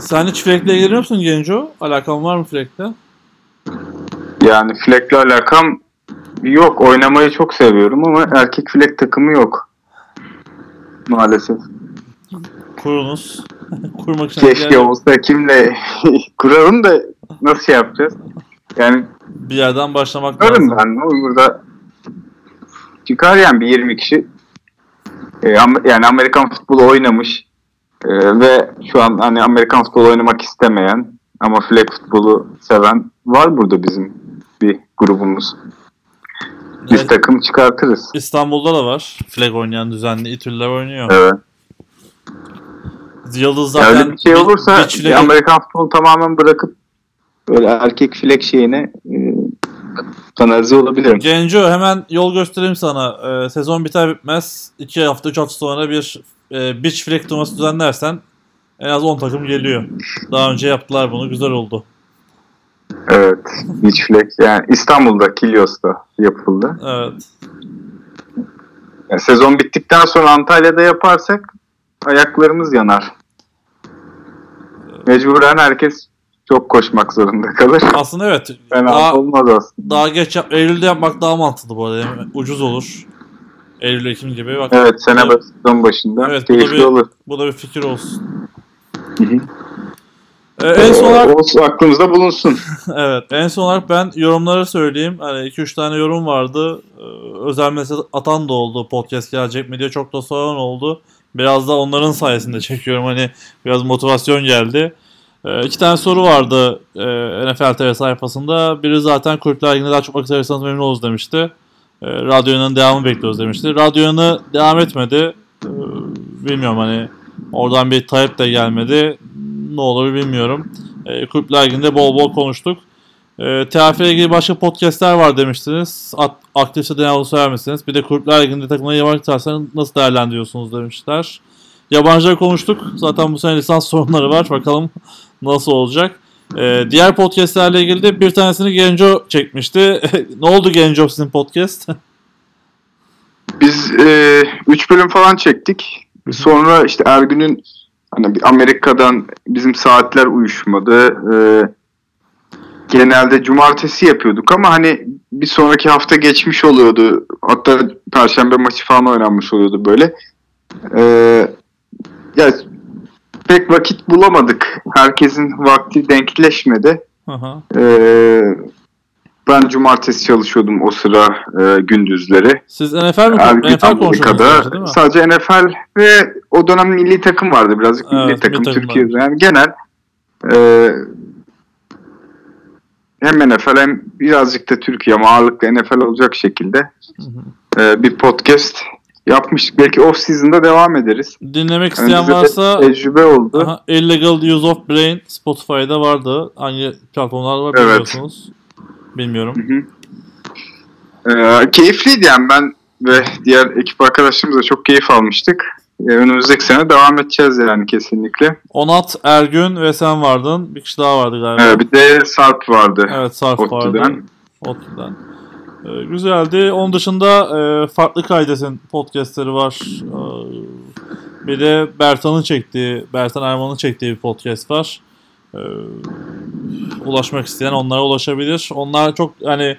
Speaker 1: Sen hiç Fleck'le ilgileniyor musun Genco? Alakan var mı Fleck'le?
Speaker 3: Yani Fleck'le alakam yok. Oynamayı çok seviyorum ama erkek Fleck takımı yok. Maalesef.
Speaker 1: Kurunuz. Kurmak için
Speaker 3: Keşke
Speaker 1: yani
Speaker 3: olsa kimle kuralım da nasıl yapacağız? Yani
Speaker 1: bir yerden başlamak lazım.
Speaker 3: ben o burada çıkar yani bir 20 kişi e, Am- yani Amerikan futbolu oynamış e, ve şu an hani Amerikan futbolu oynamak istemeyen ama flag futbolu seven var burada bizim bir grubumuz. Biz
Speaker 1: Evet,
Speaker 3: takım çıkartırız.
Speaker 1: İstanbul'da da var. Flag oynayan düzenli İTÜ'lüler oynuyor.
Speaker 3: Evet.
Speaker 1: Yıldız zaten
Speaker 3: öyle bir şey
Speaker 1: bir-
Speaker 3: olursa
Speaker 1: beach flag'e-
Speaker 3: Amerikan futbolu tamamen bırakıp böyle erkek flag şeyine e, kanalize olabilirim.
Speaker 1: Genco hemen yol göstereyim sana. Ee, sezon biter bitmez 2 hafta 3 hafta sonra bir e, beach flag turnuvası düzenlersen en az 10 takım geliyor. Daha önce yaptılar bunu. Güzel oldu.
Speaker 3: Evet. Beach flag yani İstanbul'da Kilyos'ta yapıldı.
Speaker 1: Evet.
Speaker 3: Yani sezon bittikten sonra Antalya'da yaparsak ayaklarımız yanar. Mecburen herkes çok koşmak zorunda kalır.
Speaker 1: Aslında evet.
Speaker 3: Fena
Speaker 1: Daha,
Speaker 3: olmaz aslında.
Speaker 1: daha geç yap- Eylül'de yapmak daha mantıklı bu arada. Yani ucuz olur. Eylül Ekim gibi. Bak,
Speaker 3: Evet sene
Speaker 1: bu, da,
Speaker 3: başı, sezon başında
Speaker 1: Evet, bu
Speaker 3: keyifli
Speaker 1: bir-
Speaker 3: olur.
Speaker 1: bu da bir fikir olsun.
Speaker 3: Hı hı.
Speaker 1: Ee, en son olarak
Speaker 3: O aklımızda bulunsun.
Speaker 1: evet en son olarak ben yorumları söyleyeyim. Hani 2-3 tane yorum vardı. Ee, özel mesaj atan da oldu. Podcast gelecek mi diye çok da soran oldu. Biraz da onların sayesinde çekiyorum. Hani biraz motivasyon geldi. Ee, iki tane soru vardı e, NFL TV sayfasında. Biri zaten kulüpler liginde daha çok vakit ayırırsanız memnun oluruz demişti. E, radyonun devamı bekliyoruz demişti. Radyonun devam etmedi. Ee, bilmiyorum hani oradan bir talep de gelmedi. Ne olur bilmiyorum. E, kulüpler liginde bol bol konuştuk. E, TFF ile ilgili başka podcastler var demiştiniz. At, aktifse devamlı söyler misiniz? Bir de kulüpler liginde takımları yabancı tutarsanız nasıl değerlendiriyorsunuz demişler. Yabancıları konuştuk. Zaten bu sene lisans sorunları var. Bakalım nasıl olacak. Ee, diğer podcastlerle ilgili de bir tanesini Genco çekmişti. ne oldu Genco sizin podcast?
Speaker 3: Biz 3 bölüm falan çektik. Sonra işte Ergün'ün hani Amerika'dan bizim saatler uyuşmadı. Ee, genelde cumartesi yapıyorduk ama hani bir sonraki hafta geçmiş oluyordu. Hatta perşembe maçı falan oynanmış oluyordu böyle. Ee, ya pek vakit bulamadık. Herkesin vakti denkleşmedi.
Speaker 1: Aha.
Speaker 3: Ee, ben cumartesi çalışıyordum o sıra e, gündüzleri.
Speaker 1: Siz NFL mi?
Speaker 3: Ergün
Speaker 1: NFL konuşuyordunuz değil mi?
Speaker 3: sadece NFL ve o dönem milli takım vardı birazcık
Speaker 1: Evet,
Speaker 3: milli takım
Speaker 1: takım
Speaker 3: Türkiye'de
Speaker 1: vardı.
Speaker 3: yani genel e, hem NFL hem birazcık da Türkiye ama ağırlıklı NFL olacak şekilde
Speaker 1: Hı hı.
Speaker 3: e, bir podcast yapmıştık. Belki off season'da devam ederiz.
Speaker 1: Dinlemek
Speaker 3: Yani
Speaker 1: isteyen
Speaker 3: de
Speaker 1: varsa
Speaker 3: tecrübe oldu.
Speaker 1: aha, Illegal Use of Brain Spotify'da vardı. Hangi platformlar var
Speaker 3: Evet.
Speaker 1: biliyorsunuz. Bilmiyorum.
Speaker 3: Hı hı. Ee, keyifliydi yani ben ve diğer ekip arkadaşlarımız da çok keyif almıştık. Ee, önümüzdeki sene devam edeceğiz yani kesinlikle.
Speaker 1: Onat, Ergün ve sen vardın. Bir kişi daha vardı galiba.
Speaker 3: Ee, bir de Sarp vardı.
Speaker 1: Evet Sarp vardı.
Speaker 3: ODTÜ'den.
Speaker 1: ODTÜ'den. Ee, güzeldi. Onun dışında e, farklı kaydes'in podcastleri var. Ee, bir de Bertan'ın çektiği, Bertan Erman'ın çektiği bir podcast var. Ee, ulaşmak isteyen onlara ulaşabilir. Onlar çok hani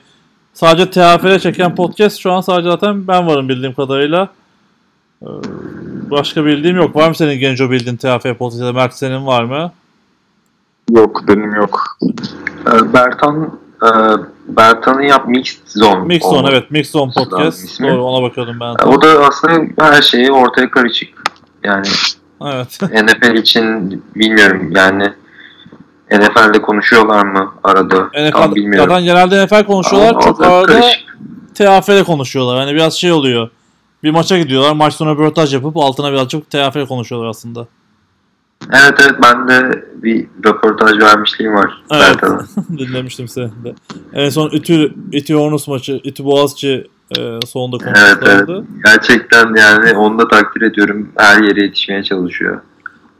Speaker 1: sadece TFL çeken podcast şu an sadece zaten ben varım bildiğim kadarıyla. Ee, başka bildiğim yok. Var mı senin Genco bildiğin TFL podcast ya da Mert senin var mı?
Speaker 3: Yok benim yok.
Speaker 2: Ee, Bertan e, Bertan'ın yap Mixed Zone.
Speaker 1: Mix Zone evet. Mix Zone podcast. Doğru ona bakıyordum ben.
Speaker 2: O da aslında her şeyi ortaya karışık. Yani
Speaker 1: Evet.
Speaker 2: NFL için bilmiyorum yani NFL'de konuşuyorlar mı arada? Tam
Speaker 1: NFL,
Speaker 2: bilmiyorum.
Speaker 1: zaten genelde NFL konuşuyorlar.
Speaker 2: Ama
Speaker 1: çok arada. TFL konuşuyorlar. Yani biraz şey oluyor. Bir maça gidiyorlar. Maç sonu röportaj yapıp altına birazcık TFL konuşuyorlar aslında.
Speaker 2: Evet evet ben de bir röportaj vermişliğim var
Speaker 1: Evet. Dinlemiştim seni de. En son İTÜ, İTÜ Hornus maçı, İTÜ Boğaziçi e, sonunda
Speaker 2: Evet evet.
Speaker 1: konuşmuşlardı.
Speaker 2: Gerçekten yani onu da takdir ediyorum. Her yere yetişmeye çalışıyor.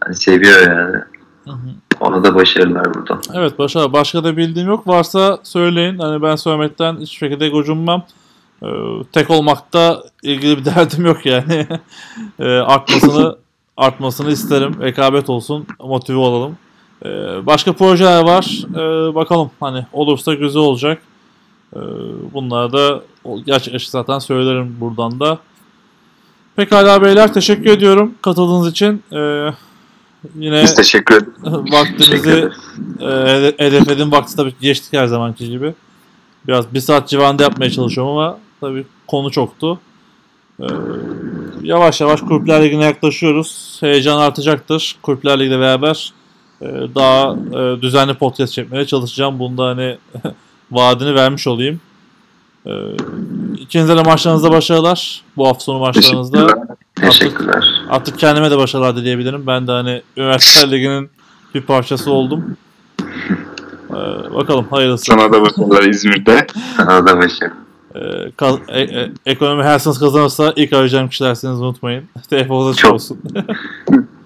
Speaker 2: Yani seviyor yani.
Speaker 1: Hı hı.
Speaker 2: Ona da başarılar buradan.
Speaker 1: Evet başka, başka da bildiğim yok. Varsa söyleyin. Hani ben söylemekten hiçbir şekilde gocunmam. Ee, tek olmakta ilgili bir derdim yok yani. Ee, artmasını artmasını isterim. Rekabet olsun. Motive olalım. Ee, başka projeler var. Ee, bakalım hani olursa güzel olacak. Ee, bunları da gerçekleşti zaten söylerim buradan da. Pekala beyler teşekkür ediyorum katıldığınız için. Ee, yine
Speaker 3: Biz teşekkür ederiz.
Speaker 2: Ederiz.
Speaker 1: e, hedeflediğim vakti tabii geçtik her zamanki gibi. Biraz bir saat civarında yapmaya çalışıyorum ama tabii konu çoktu. Ee, yavaş yavaş Kulüpler Ligi'ne yaklaşıyoruz. Heyecan artacaktır. Kulüpler Ligi'yle beraber e, daha e, düzenli podcast çekmeye çalışacağım. Bunda hani vaadini vermiş olayım. Ee, ikinize de maçlarınızda başarılar. Bu hafta sonu maçlarınızda.
Speaker 3: Teşekkürler.
Speaker 2: Teşekkürler.
Speaker 1: Artık kendime de başarılar dileyebilirim. Ben de hani Üniversiteler Ligi'nin bir parçası oldum. Ee, bakalım hayırlısı.
Speaker 3: Sana da başarılar İzmir'de.
Speaker 2: Sana da başarı.
Speaker 1: Ee, ka- e- e- ekonomi her sınıf kazanırsa ilk arayacağım kişilersiniz unutmayın. Telefonunuz
Speaker 2: Çok.
Speaker 1: olsun.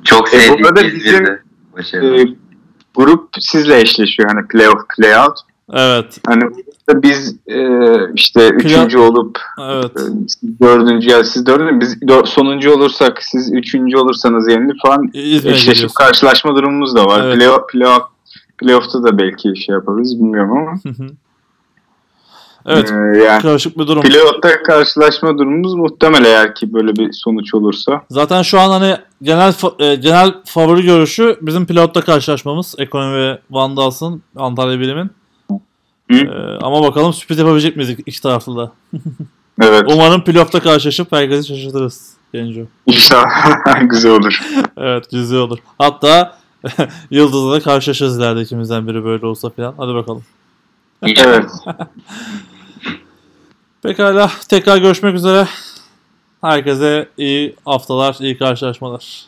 Speaker 2: Çok
Speaker 3: E,
Speaker 2: sevdiğim İzmir'de.
Speaker 3: bizim-
Speaker 2: Başarılar.
Speaker 3: Ee, grup sizle eşleşiyor hani playoff playout.
Speaker 1: evet.
Speaker 3: Hani biz e, işte üçüncü olup
Speaker 1: Evet.
Speaker 3: e, dördüncü ya siz dördüncü biz dör- sonuncu olursak siz üçüncü olursanız yenilir falan
Speaker 1: İzmir'e
Speaker 3: eşleşip karşılaşma durumumuz da var.
Speaker 1: Evet.
Speaker 3: Playoff, playoff, playoff'ta da belki şey yaparız bilmiyorum ama.
Speaker 1: Hı hı. Evet.
Speaker 3: Ee, yani
Speaker 1: Karışık bir durum.
Speaker 3: pilotta karşılaşma durumumuz muhtemel eğer ki böyle bir sonuç olursa.
Speaker 1: Zaten şu an hani genel fa- e, genel favori görüşü bizim pilotta karşılaşmamız. Ekonomi ve Van Dals'ın Antalya Bilim'in.
Speaker 3: Hı?
Speaker 1: E, ama bakalım sürpriz yapabilecek miyiz iki taraflı da.
Speaker 3: Evet.
Speaker 1: Umarım pilotta karşılaşıp herkesi şaşırtırız. Genco.
Speaker 3: İnşallah güzel olur.
Speaker 1: Evet güzel olur. Hatta Yıldız'la karşılaşırız ileride ikimizden biri böyle olsa falan. Hadi bakalım.
Speaker 3: Evet.
Speaker 1: Pekala tekrar görüşmek üzere. Herkese iyi haftalar, iyi karşılaşmalar.